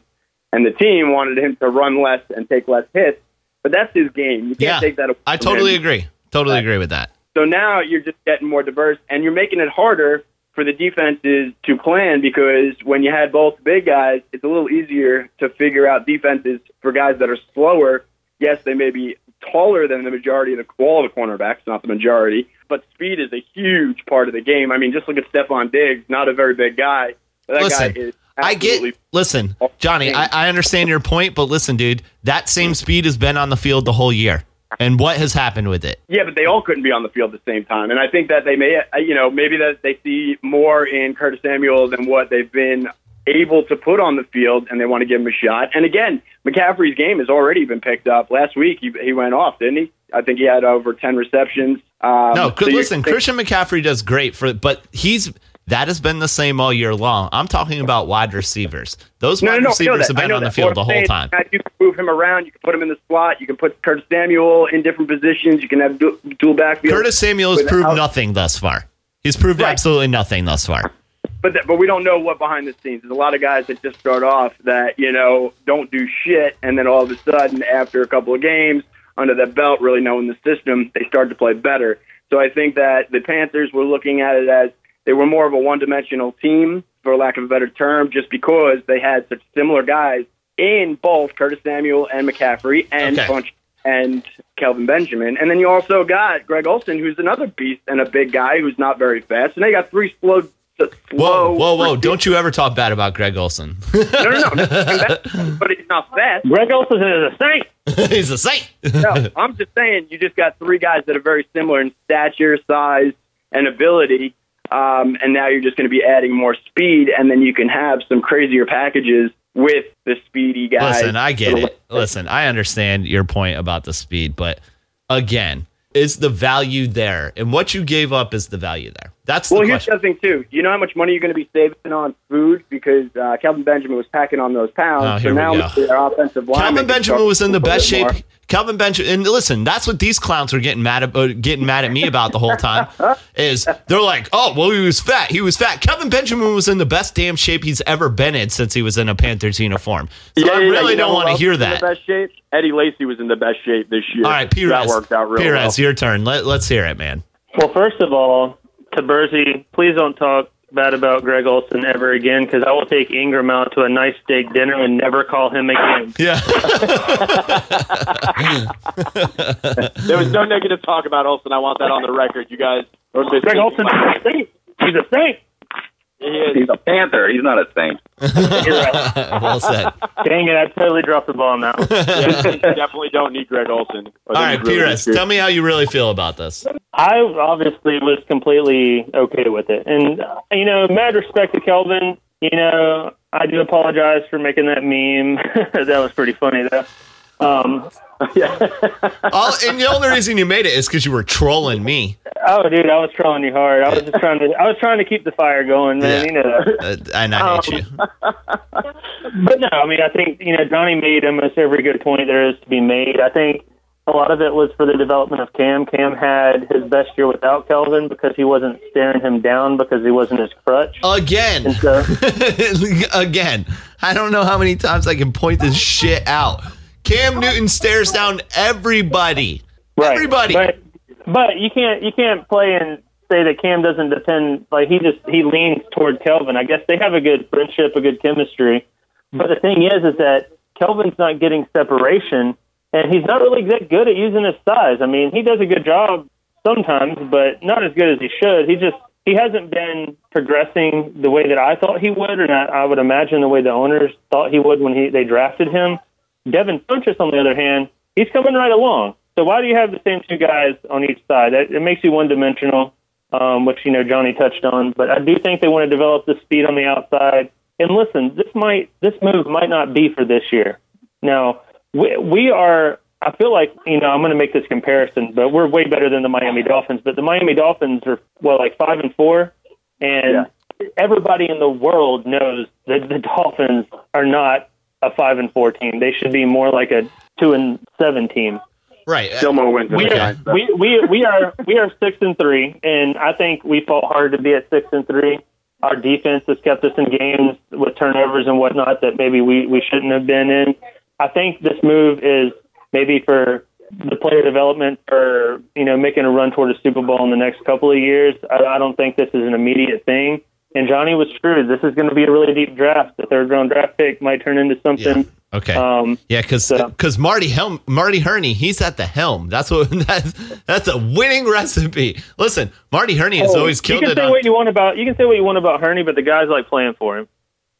and the team wanted him to run less and take less hits. But that's his game. You can't Yeah, take that away. I totally him. agree. Totally agree with that. So now you're just getting more diverse, and you're making it harder for the defenses to plan because when you had both big guys, it's a little easier to figure out defenses for guys that are slower. Yes, they may be taller than the majority of the all of the cornerbacks, not the majority, but speed is a huge part of the game. I mean, just look at Stefon Diggs, not a very big guy. But that Listen, guy is I get. Listen, Johnny, I, I understand your point, but listen, dude, that same mm-hmm. speed has been on the field the whole year. And what has happened with it? Yeah, but they all couldn't be on the field at the same time. And I think that they may, uh, you know, maybe that they see more in Curtis Samuel than what they've been able to put on the field, and they want to give him a shot. And again, McCaffrey's game has already been picked up. Last week, he, he went off, didn't he? I think he had over 10 receptions. Um, No, so listen, Christian McCaffrey does great for, but he's that has been the same all year long. I'm talking about wide receivers. Those No, wide no, no, receivers have been on the field the whole saying time. You can move him around. You can put him in the slot. You can put Curtis Samuel in different positions. You can have du- dual backfield. Curtis Samuel has proved nothing thus far. He's proved Right. absolutely nothing thus far. but th- but we don't know what behind the scenes. There's a lot of guys that just start off that you know don't do shit, and then all of a sudden, after a couple of games under the belt, really knowing the system, they start to play better. So I think that the Panthers were looking at it as they were more of a one-dimensional team, for lack of a better term, just because they had such similar guys in both Curtis Samuel and McCaffrey and Okay. Bunch and Kelvin Benjamin. And then you also got Greg Olsen, who's another beast and a big guy who's not very fast. And they got three slow. Whoa, slow whoa, whoa! Don't you ever talk bad about Greg Olsen? no, no, no. but he's not fast. Greg Olsen is a saint. He's a saint. No, I'm just saying you just got three guys that are very similar in stature, size, and ability. Um, and now you're just going to be adding more speed, and then you can have some crazier packages with the speedy guys. Listen, I get it. Listen, I understand your point about the speed, but again, is the value there? And what you gave up is the value there. That's the Well, here's question. the other thing too. You know how much money you're going to be saving on food because uh, Kelvin Benjamin was packing on those pounds. Oh, here so we now go. maybe their offensive line. Kelvin Benjamin was in the best shape. Kelvin Benjamin, and listen, that's what these clowns were getting mad at, uh, getting mad at me about the whole time. is they're like, oh, well, he was fat. He was fat. Kelvin Benjamin was in the best damn shape he's ever been in since he was in a Panthers uniform. So I really don't want to hear In the that. best shape. Eddie Lacy was in the best shape this year. All right, Perez, that worked out real Perez, well. your turn. Let, let's hear it, man. Well, first of all, to Bursey, please don't talk bad about Greg Olsen ever again because I will take Ingram out to a nice steak dinner and never call him again. Yeah. There was no negative talk about Olsen. I want that on the record. You guys. Greg Olsen a saint. He's a saint. He is. He's a Panther. He's not a Saint. You're right. well said. Dang it, I totally dropped the ball now. Yeah, you definitely don't need Greg Olsen. All right, Perez, tell me how you really feel about this. I obviously was completely okay with it. And, uh, you know, mad respect to Kelvin. You know, I do apologize for making that meme. that was pretty funny, though. Um, All, and the only reason you made it is because you were trolling me. oh, dude, I was trolling you hard. I was just trying to, I was trying to keep the fire going, man. Yeah. You know. Uh, and I hate you. But no, I mean, I think you know Johnny made almost every good point there is to be made. I think a lot of it was for the development of Cam. Cam had his best year without Kelvin because he wasn't staring him down because he wasn't his crutch. Again. So, Again. I don't know how many times I can point this shit out. Cam Newton stares down everybody. right, Everybody. But but you can't you can't play and say that Cam doesn't depend. Like he just he leans toward Kelvin. I guess they have a good friendship, a good chemistry. But the thing is, is that Kelvin's not getting separation, and he's not really that good at using his size. I mean, he does a good job sometimes, but not as good as he should. He just he hasn't been progressing the way that I thought he would, and I, I would imagine the way the owners thought he would when he they drafted him. Devin Funchess, on the other hand, he's coming right along. So why do you have the same two guys on each side? That, it makes you one dimensional, um, which you know Johnny touched on. But I do think they want to develop the speed on the outside. And listen, this might this move might not be for this year. Now we, we are. I feel like you know I'm going to make this comparison, but we're way better than the Miami Dolphins. But the Miami Dolphins are well like five and four, and everybody in the world knows that the Dolphins are not a five and four team. They should be more like a two and seven team. Right. Still more wins than We the are, Giants. we, we, we are we are six and three, and I think we fought hard to be at six and three. Our defense has kept us in games with turnovers and whatnot that maybe we, we shouldn't have been in. I think this move is maybe for the player development for you know making a run toward a Super Bowl in the next couple of years. I, I don't think this is an immediate thing. And Johnny was screwed. This is going to be a really deep draft. The third round draft pick might turn into something. Okay. Um, yeah, because so- Marty Helm, Marty Hurney, he's at the helm. That's what that's that's a winning recipe. Listen, Marty Hurney has always killed it. you killed can it. say On, what you want about you can say what you want about Hurney, but the guys like playing for him.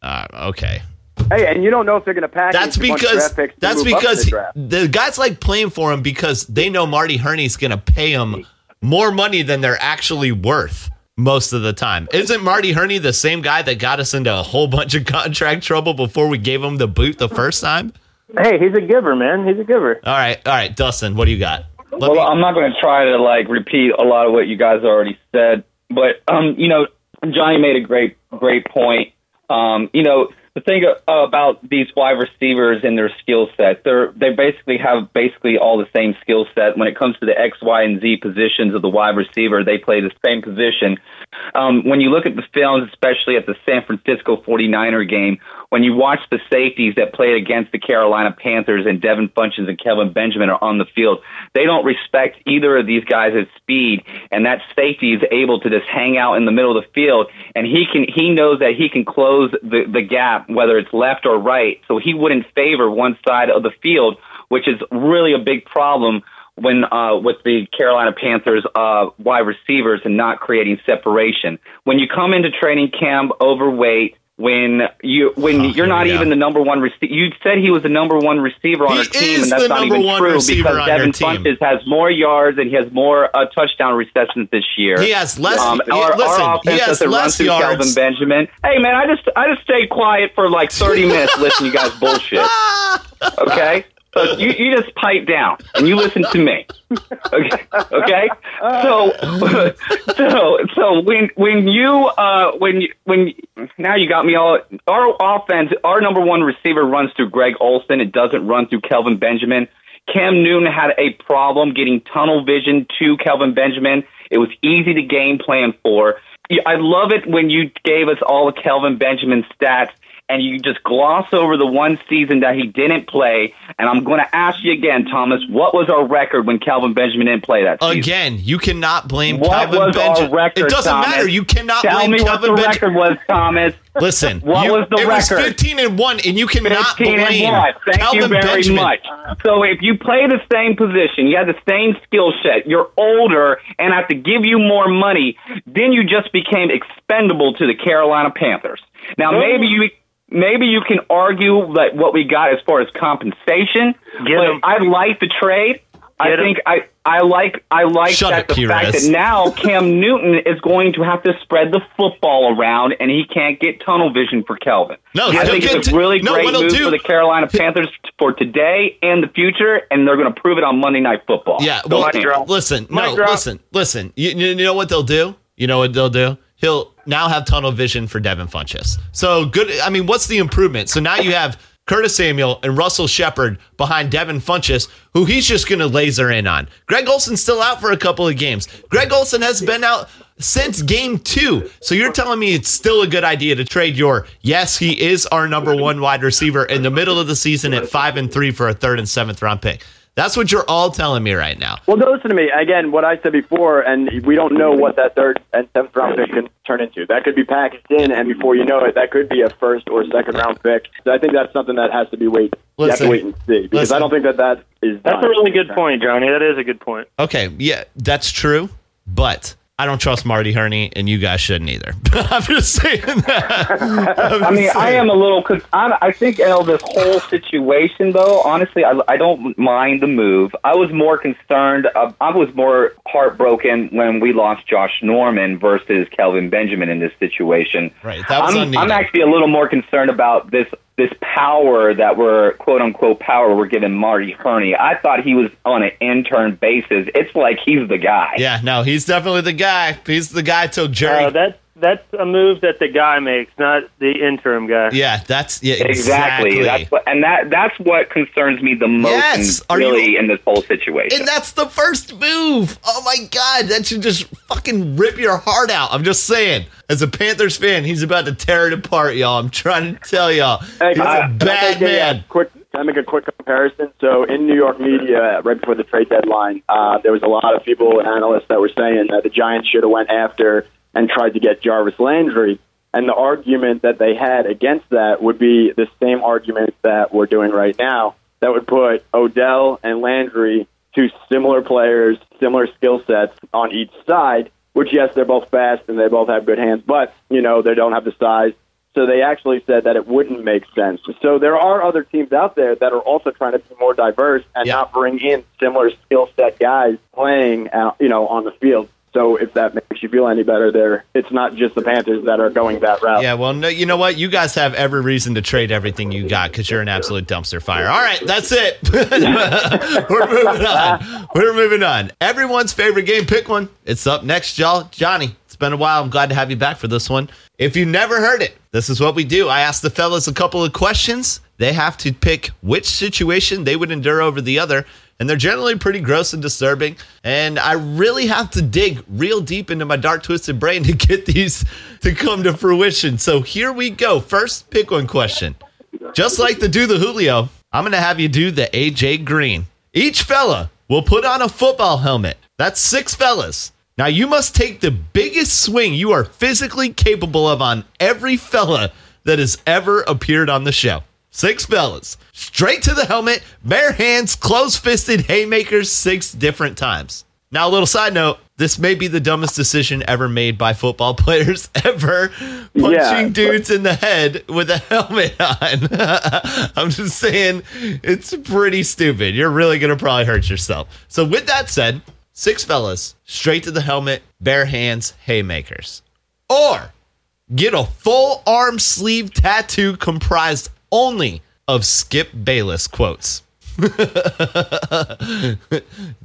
uh, okay, Hey, and you don't know if they're going to package. that's a bunch of because draft picks that's move up in because the draft. the guys like playing for him because they know Marty Hurney's going to pay him more money than they're actually worth most of the time. Isn't Marty Hurney the same guy that got us into a whole bunch of contract trouble before we gave him the boot the first time? Hey, he's a giver, man. He's a giver. All right, all right, Dustin, what do you got? Let well, me- I'm not going to try to like repeat a lot of what you guys already said, but um, you know, Johnny made a great, great point. Um, you know, the thing about these wide receivers and their skill set, they're they basically have basically all the same skill set. When it comes to the X, Y, and Z positions of the wide receiver, they play the same position. Um, when you look at the films, especially at the San Francisco 49er game, when you watch the safeties that played against the Carolina Panthers and Devin Funchess and Kevin Benjamin are on the field, they don't respect either of these guys at speed, and that safety is able to just hang out in the middle of the field, and he can he knows that he can close the the gap whether it's left or right, so he wouldn't favor one side of the field, which is really a big problem when uh, with the Carolina Panthers uh, wide receivers and not creating separation. When you come into training camp overweight, when you when Oh, you're not go. even the number one receiver. You said he was the number one receiver on He our team, and that's not even true because Devin. Funchess has more yards and he has more uh, touchdown receptions this year. He has less. Um, he- our, listen, our he offense has doesn't run less through yards. Kelvin Benjamin. Hey man, I just I just stayed quiet for like 30 minutes listening to you guys bullshit. Okay, you, you just pipe down and you listen to me. Okay, okay. So so so when when you uh when you, when now you got me all our offense our number one receiver runs through Greg Olsen. It doesn't run through Kelvin Benjamin. Cam Newton had a problem getting tunnel vision to Kelvin Benjamin. It was easy to game plan for. I love it when you gave us all the Kelvin Benjamin stats and you just gloss over the one season that he didn't play. And I'm going to ask you again, Thomas, what was our record when Kelvin Benjamin didn't play that season? Again, you cannot blame What Kelvin was our Benjamin. record, it doesn't Thomas? matter. You cannot Tell blame me Kelvin what the Benjamin. record was, Thomas. Listen, What you- was the it was record? 15 and 1, and you cannot 15 blame and one. Thank Kelvin you very Benjamin. much. So if you play the same position, you have the same skill set, you're older, and I have to give you more money, then you just became expendable to the Carolina Panthers. Now maybe you maybe you can argue that what we got as far as compensation, Get but 'em. I like the trade. Get I Get 'em. think I, I like I like Shut that it, the fact that now Cam Newton is going to have to spread the football around and he can't get tunnel vision for Kelvin. No, I think it's a really no, great what move do- for the Carolina Panthers for today and the future, and they're going to prove it on Monday Night Football. Yeah, Go well, listen, Mic no, drop. listen, listen. You, you know what they'll do? You know what they'll do? He'll now have tunnel vision for Devin Funchess. So good. I mean, what's the improvement? So now you have Curtis Samuel and Russell Shepard behind Devin Funchess, who he's just going to laser in on. Greg Olsen's still out for a couple of games. Greg Olsen has been out since game two. So you're telling me it's still a good idea to trade your, yes, he is our number one wide receiver in the middle of the season at five and three for a third and seventh round pick. That's what you're all telling me right now. Well, listen to me again. What I said before, and we don't know what that third and seventh round pick can turn into. That could be packaged in, and before you know it, that could be a first or second round pick. So I think that's something that has to be wait. you have Listen. to wait and see because Listen. I don't think that that is. That's a really good point, Johnny. That is a good point. Okay, yeah, that's true, but I don't trust Marty Hurney, and you guys shouldn't either. I'm just saying that. I'm I mean, just I am a little. Cause I, I think know, this whole situation, though. Honestly, I, I don't mind the move. I was more concerned. Uh, I was more heartbroken when we lost Josh Norman versus Kelvin Benjamin in this situation. Right, that was I'm, unneeded. I'm actually a little more concerned about this this power that we're quote unquote power we're giving Marty Hurney. I thought he was on an intern basis. It's like he's the guy. Yeah, no, he's definitely the guy. He's the guy till Jerry. Uh, that's that's a move that the guy makes, not the interim guy. yeah, that's yeah, Exactly. exactly. That's what, and that that's what concerns me the most, Yes. in, Are you- really, in this whole situation. and that's the first move. Oh my god, that should just fucking rip your heart out. I'm just saying. As a Panthers fan, he's about to tear it apart, y'all. I'm trying to tell y'all. Hey, He's can I- a can I bad make a, uh, man. quick, can I make a quick comparison? So, in New York media, right before the trade deadline, uh, there was a lot of people and analysts that were saying that the Giants should have went after and tried to get Jarvis Landry. And the argument that they had against that would be the same argument that we're doing right now. That would put Odell and Landry, two similar players, similar skill sets on each side. Which, yes, they're both fast and they both have good hands, but you know they don't have the size. So they actually said that it wouldn't make sense. So there are other teams out there that are also trying to be more diverse and Yeah. not bring in similar skill set guys playing, uh, you know, on the field. So if that makes you feel any better, there it's not just the Panthers that are going that route. Yeah, well, no, you know what? You guys have every reason to trade everything you got because you're an absolute dumpster fire. All right, that's it. We're moving on. We're moving on. Everyone's favorite game, pick one. It's up next, y'all. Johnny, it's been a while. I'm glad to have you back for this one. If you never heard it, this is what we do. I ask the fellas a couple of questions. They have to pick which situation they would endure over the other. And they're generally pretty gross and disturbing. And I really have to dig real deep into my dark, twisted brain to get these to come to fruition. So here we go. First, pick one question. Just like the do the Julio, I'm going to have you do the AJ Green. Each fella will put on a football helmet. That's six fellas. Now you must take the biggest swing you are physically capable of on every fella that has ever appeared on the show. Six fellas. Straight to the helmet, bare hands, close fisted haymakers six different times. Now, a little side note this may be the dumbest decision ever made by football players ever. Punching Yeah, dudes in the head with a helmet on. I'm just saying, it's pretty stupid. You're really going to probably hurt yourself. So, with that said, six fellas, straight to the helmet, bare hands, haymakers. Or get a full arm sleeve tattoo comprised only of Skip Bayless quotes.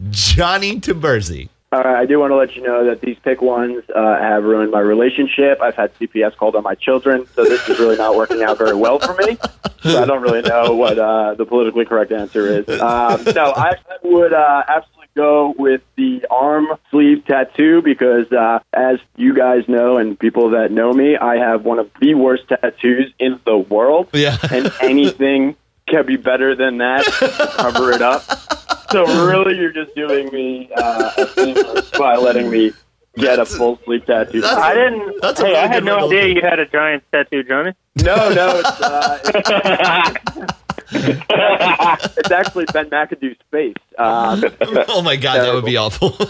Johnny Taberzi. All right, I do want to let you know that these pick ones uh, have ruined my relationship. I've had CPS called on my children, so this is really not working out very well for me. So I don't really know what uh, the politically correct answer is. Um, no, I, would uh, absolutely go with the arm sleeve tattoo because, uh, as you guys know and people that know me, I have one of the worst tattoos in the world. Yeah. and anything can be better than that. to Cover it up. So really, you're just doing me uh, a favor by letting me get a full sleeve tattoo. That's- I didn't. That's hey, really I had no idea you had a giant tattoo, Johnny. No, no, it's, uh, it's, it's actually Ben McAdoo's face. Um, Oh my God, that would be awful.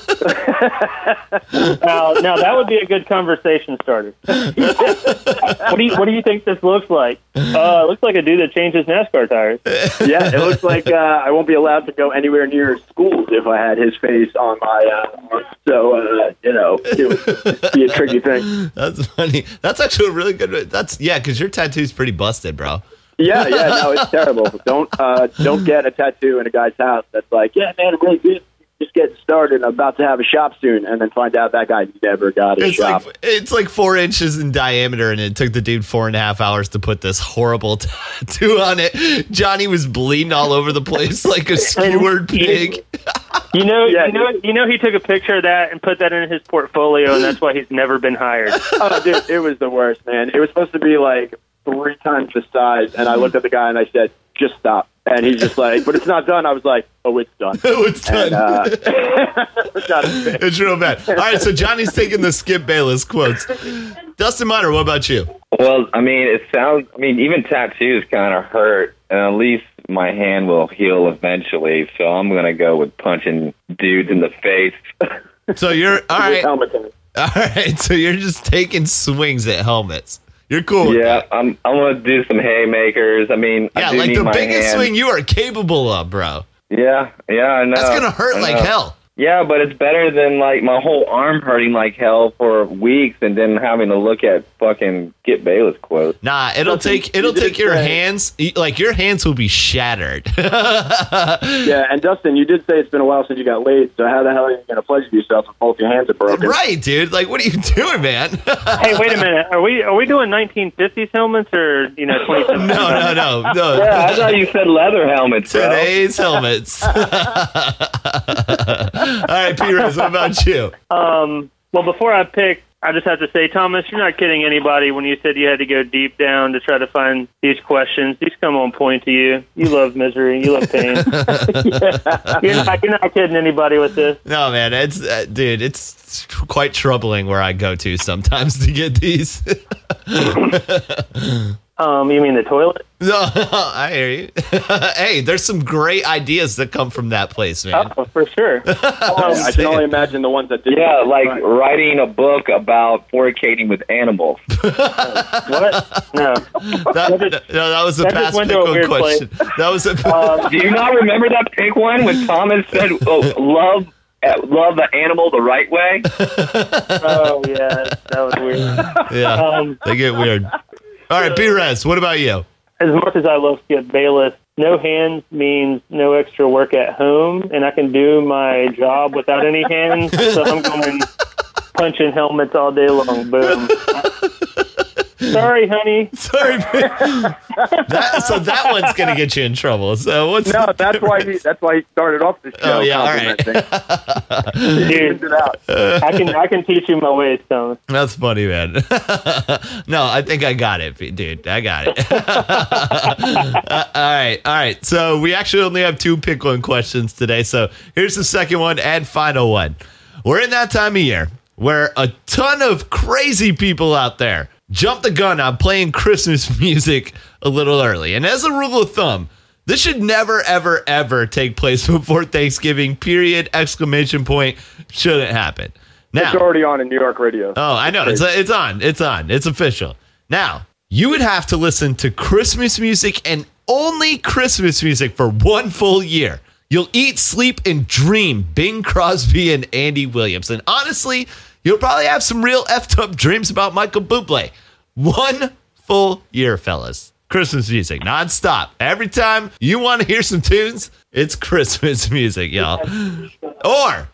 Now, now that would be a good conversation starter. what do you What do you think this looks like? Uh, it looks like a dude that changes NASCAR tires. yeah, it looks like uh, I won't be allowed to go anywhere near schools if I had his face on my. Uh, arm. so uh, you know, it would be a tricky thing. That's funny. That's actually a really good. That's yeah, because your tattoo's pretty busted, bro. Yeah, yeah, no, it's terrible. Don't uh, don't get a tattoo in a guy's house that's like, yeah, man, I'm really good. Just getting started. I'm about to have a shop soon, and then find out that guy never got a It's shop. like it's like four inches in diameter, and it took the dude four and a half hours to put this horrible tattoo on it. Johnny was bleeding all over the place like a skewered pig. You know, Yeah, you know, you know. He took a picture of that and put that in his portfolio, and that's why he's never been hired. oh, dude, it was the worst, man. It was supposed to be like three times the size, and I looked at the guy and I said, "Just stop." And he's just like, "But it's not done." I was like, "Oh, it's done." Oh, it's done. And, uh, it's not a fit. it's real bad. All right, so Johnny's taking the Skip Bayless quotes. Dustin Miner, what about you? Well, I mean, it sounds. I mean, even tattoos kind of hurt, and at least my hand will heal eventually. So I'm gonna go with punching dudes in the face. So you're all With right. helmet on. All right, so you're just taking swings at helmets. You're cool. yeah. I'm. I'm gonna do some haymakers. I mean, Yeah, I do like need the my biggest hand. swing you are capable of, bro. Yeah, yeah, I know. That's gonna hurt like hell. Yeah, but it's better than like my whole arm hurting like hell for weeks and then having to look at fucking get Bayless quote. Nah, it'll Listen, take it'll you take your say- hands like your hands will be shattered. Yeah, and Dustin, you did say it's been a while since you got laid, so how the hell are you going to pleasure yourself if both your hands are broken? right, dude. Like what are you doing, man? hey, wait a minute. Are we are we doing 1950s helmets or you know 20? no, no, no, no. Yeah, I thought you said leather helmets, bro. Today's helmets. All right, P. Rose, what about you? Um, well, before I pick, I just have to say, Thomas, you're not kidding anybody when you said you had to go deep down to try to find these questions. These come on point to you. You love misery. You love pain. you're, not, you're not kidding anybody with this. No, man, it's uh, dude, it's quite troubling where I go to sometimes to get these. Um, you mean the toilet? no, I hear you. hey, there's some great ideas that come from that place, man. Oh, for sure. I can only imagine the ones that did. Yeah, like Right. writing a book about fornicating with animals. What? No. That, no, that was a that past went pick a one weird question. That was a. Um, Do you not remember that pick one when Thomas said, oh, "Love, uh, love the animal the right way"? oh yeah, that was weird. yeah, Um, they get weird. All right, B. What about you? as much as I love Skip Bayless, no hands means no extra work at home, and I can do my job without any hands. So I'm going punching helmets all day long. Boom. Sorry, honey. Sorry, that, so that one's gonna get you in trouble. So what's No, that's why he. That's why he started off the show. Oh, yeah, all right. Dude, it out. I can I can teach you my ways, Thomas. That's funny, man. no, I think I got it, dude. I got it. Uh, all right, all right. So we actually only have two pick one questions today. So here's the second one and final one. We're in that time of year where a ton of crazy people out there jump the gun on playing Christmas music a little early. And as a rule of thumb, this should never, ever, ever take place before Thanksgiving. Period. Exclamation point. Shouldn't happen. Now, It's already on in New York radio. Oh, I know. It's, it's on. It's on. It's official. Now, you would have to listen to Christmas music and only Christmas music for one full year. You'll eat, sleep, and dream Bing Crosby and Andy Williams. And honestly, you'll probably have some real effed up dreams about Michael Bublé. One full year, fellas. Christmas music, nonstop. Every time you want to hear some tunes, it's Christmas music, y'all. Or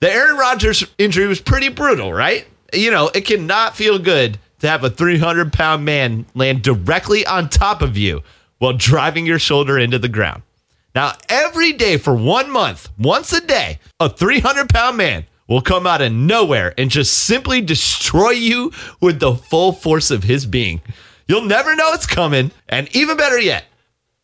the Aaron Rodgers injury was pretty brutal, right? You know, it cannot feel good to have a 300 pound man land directly on top of you while driving your shoulder into the ground. Now, every day for one month, once a day, a 300 pound man will come out of nowhere and just simply destroy you with the full force of his being. You'll never know it's coming. And even better yet,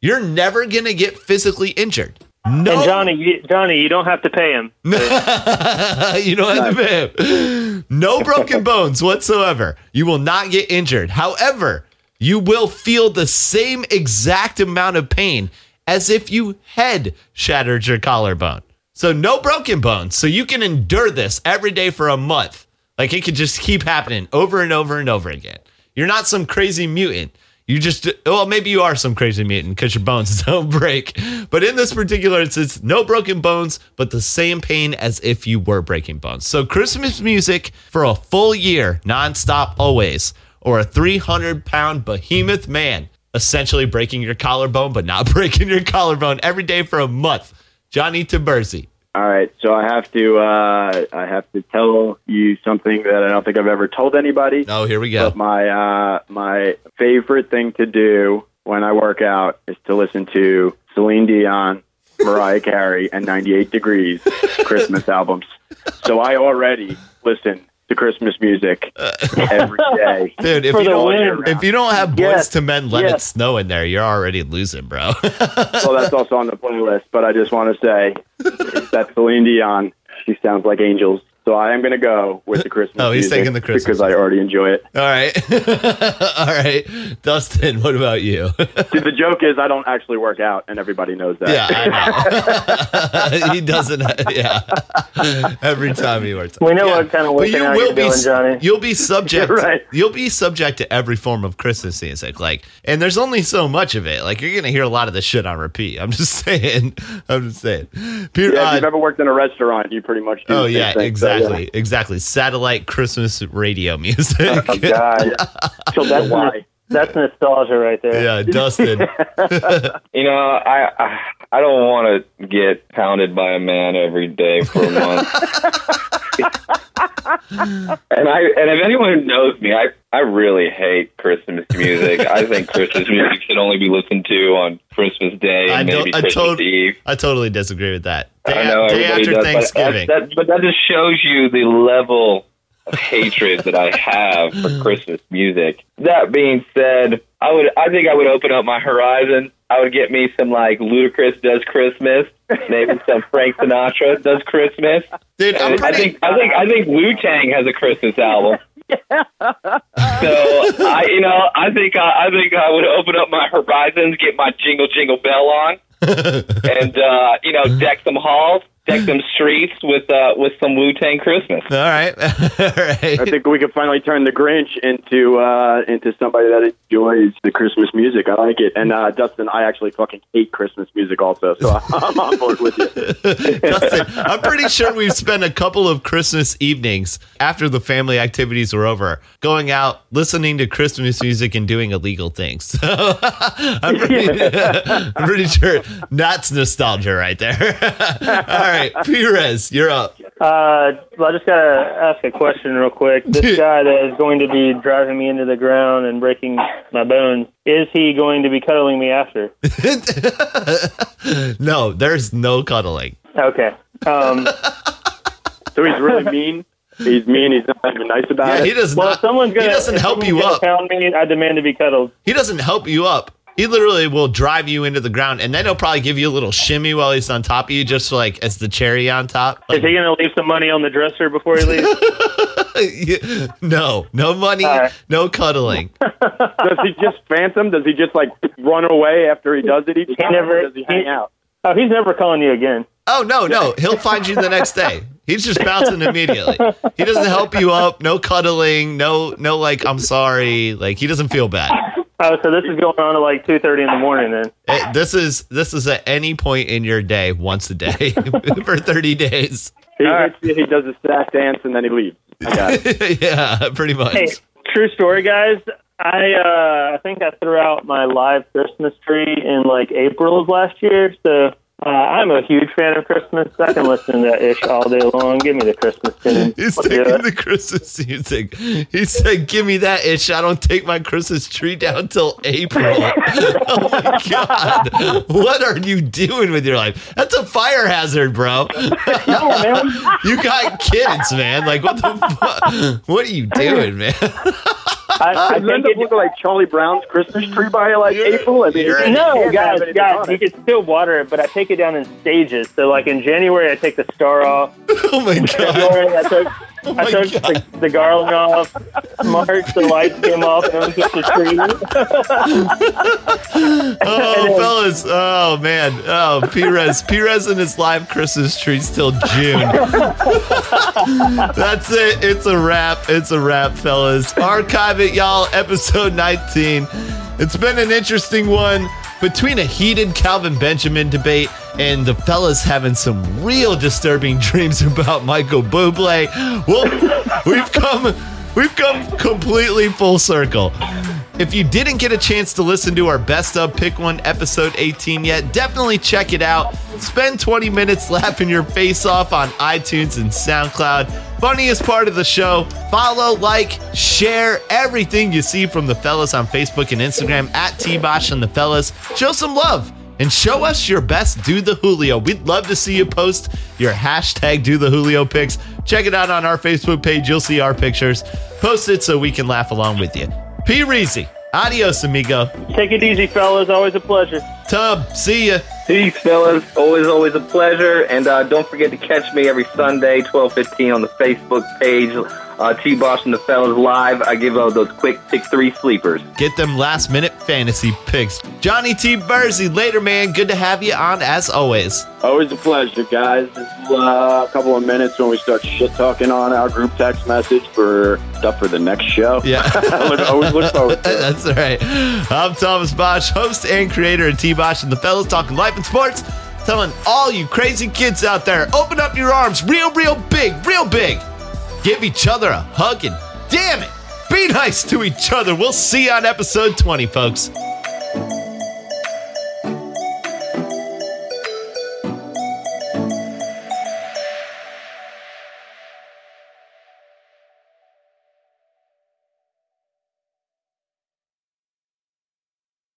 you're never going to get physically injured. No, And Johnny, you, Johnny, you don't have to pay him. you don't have to pay him. No broken bones whatsoever. You will not get injured. However, you will feel the same exact amount of pain as if you had shattered your collarbone. So no broken bones. So you can endure this every day for a month. Like it could just keep happening over and over and over again. You're not some crazy mutant. You just, well, maybe you are some crazy mutant because your bones don't break. But in this particular instance, no broken bones, but the same pain as if you were breaking bones. So Christmas music for a full year, nonstop, always, or a 300 pound behemoth man, essentially breaking your collarbone, but not breaking your collarbone every day for a month. Johnny Taberzi. All right, so I have to uh, I have to tell you something that I don't think I've ever told anybody. Oh, here we go. But my uh, my favorite thing to do when I work out is to listen to Celine Dion, Mariah Carey, and 98 Degrees Christmas albums. So I already listen to Christmas music uh, every day. Dude, if you don't if you don't have boys Yes. to men, let it snow in there. You're already losing, bro. Well, that's also on the playlist, but I just want to say that Celine Dion, she sounds like angels. So I am going to go with the Christmas Oh, he's music taking the Christmas because I already enjoy it. All right. All right. Dustin, what about you? See, the joke is I don't actually work out, and everybody knows that. yeah, I know. he doesn't. Yeah. Every time he works. We know Yeah. what kind of But working out you're doing, Johnny. You'll be subject. Right. You'll be subject to every form of Christmas music. Like, and there's only so much of it. Like, you're gonna hear a lot of this shit on repeat. I'm just saying. I'm just saying. Peter, Yeah, if uh, you've ever worked in a restaurant, you pretty much do. Oh the same yeah, thing. So, exactly, exactly. Satellite Christmas radio music. Oh, God. So that's Why? that's nostalgia right there. yeah, Dustin. You know, I I, I don't want to get pounded by a man every day for a month. and I and if anyone knows me, I I really hate Christmas music. I think Christmas music should only be listened to on Christmas Day I and don't- maybe I Christmas tot- Eve. I totally disagree with that. Day, I know day everybody after does, Thanksgiving. But that, but that just shows you the level of hatred that I have for Christmas music. That being said, I would I think I would open up my horizon. I would get me some like Ludacris does Christmas, maybe some Frank Sinatra does Christmas. Dude, I'm And I think I think I think Wu Tang has a Christmas album. so I, you know, I think I, I think I would open up my horizons, get my jingle jingle bell on, and uh, you know, deck some halls, deck some streets with uh, with some Wu Tang Christmas. All right, all right. I think we could finally turn the Grinch into uh, into somebody that enjoys the Christmas music. I like it. And uh, Dustin, I actually fucking hate Christmas music also, so I'm on board with you. Dustin, I'm pretty sure we've spent a couple of Christmas evenings after the family activities were over, going out, listening to Christmas music, and doing illegal things. So I'm, pretty, I'm pretty sure that's nostalgia right there. All right, Perez, you're up. Uh, well, I just gotta ask a question real quick. This guy that is going to be driving me into the ground and breaking my bones, is he going to be cuddling me after? no, there's no cuddling. Okay. Um, So he's really mean. He's mean. He's not even nice about Yeah, it. he does well, not. someone's gonna, he doesn't help someone's you up. Pound me, I demand to be cuddled. He doesn't help you up. He literally will drive you into the ground, and then he'll probably give you a little shimmy while he's on top of you, just like as the cherry on top. Is he gonna leave some money on the dresser before he leaves? no, no money, All right. no cuddling. Does he just phantom? Does he just like run away after he does it each time? never- or does he hang he- out? oh, he's never calling you again. Oh no, no, he'll find you the next day. He's just bouncing immediately. He doesn't help you up. No cuddling. No, no, like I'm sorry. Like he doesn't feel bad. Oh, so this is going on at like two thirty in the morning then. This is this is at any point in your day, once a day for 30 days. He, All right. he does a sack dance and then he leaves. I got it. yeah, pretty much. Hey, true story, guys. I uh, I think I threw out my live Christmas tree in like April of last year. So uh, I'm a huge fan of Christmas. I can listen to that ish all day long. Give me the Christmas tune. He's Let's do taking the Christmas music. He said, "Give me that ish. I don't take my Christmas tree down till April." oh my god! What are you doing with your life? That's a fire hazard, bro. Yeah, man. you got kids, man. Like what the fuck? What are you doing, man? I, I Does it end think up looking like Charlie Brown's Christmas tree by like April? I mean, No, guys, guys, you can still water it, but I take it down in stages. So, like in January, I take the star off. Oh my god! February, I took, Oh I took the, the garland off. March, the lights came off, and it was just a tree. Oh, fellas! Oh man! Oh, Perez, Perez and his live Christmas trees till June. That's it. It's a wrap. It's a wrap, fellas. Archive it, y'all. Episode 19. It's been an interesting one between a heated Kelvin Benjamin debate and the fellas having some real disturbing dreams about Michael Bublé. Well, we've come, we've come completely full circle. If you didn't get a chance to listen to our best of pick one episode 18 yet, definitely check it out. Spend 20 minutes laughing your face off on iTunes and SoundCloud. Funniest part of the show, follow, like, share everything you see from the fellas on Facebook and Instagram at T-Bosh and the fellas. Show some love and show us your best Do the Julio. We'd love to see you post your hashtag Do the Julio pics. Check it out on our Facebook page. You'll see our pictures. Post it so we can laugh along with you. P. Reezy, adios, amigo. Take it easy, fellas. Always a pleasure. Tub, see ya. Peace, fellas. Always, always a pleasure. And uh, don't forget to catch me every Sunday, 12:15 on the Facebook page. Uh, T-Boss and the fellas live. I give uh, those quick pick three sleepers. Get them last minute fantasy picks. Johnny T. Bursey, later, man. Good to have you on as always. Always a pleasure, guys. This uh, a couple of minutes when we start shit talking on our group text message for stuff for the next show. Yeah. Look- always look forward to it. That's all right. I'm Thomas Bosch, host and creator of T Bosch and the Fellas talking life and sports, telling all you crazy kids out there, open up your arms real, real big, real big. Give each other a hug and damn it, be nice to each other. We'll see you on episode 20, folks.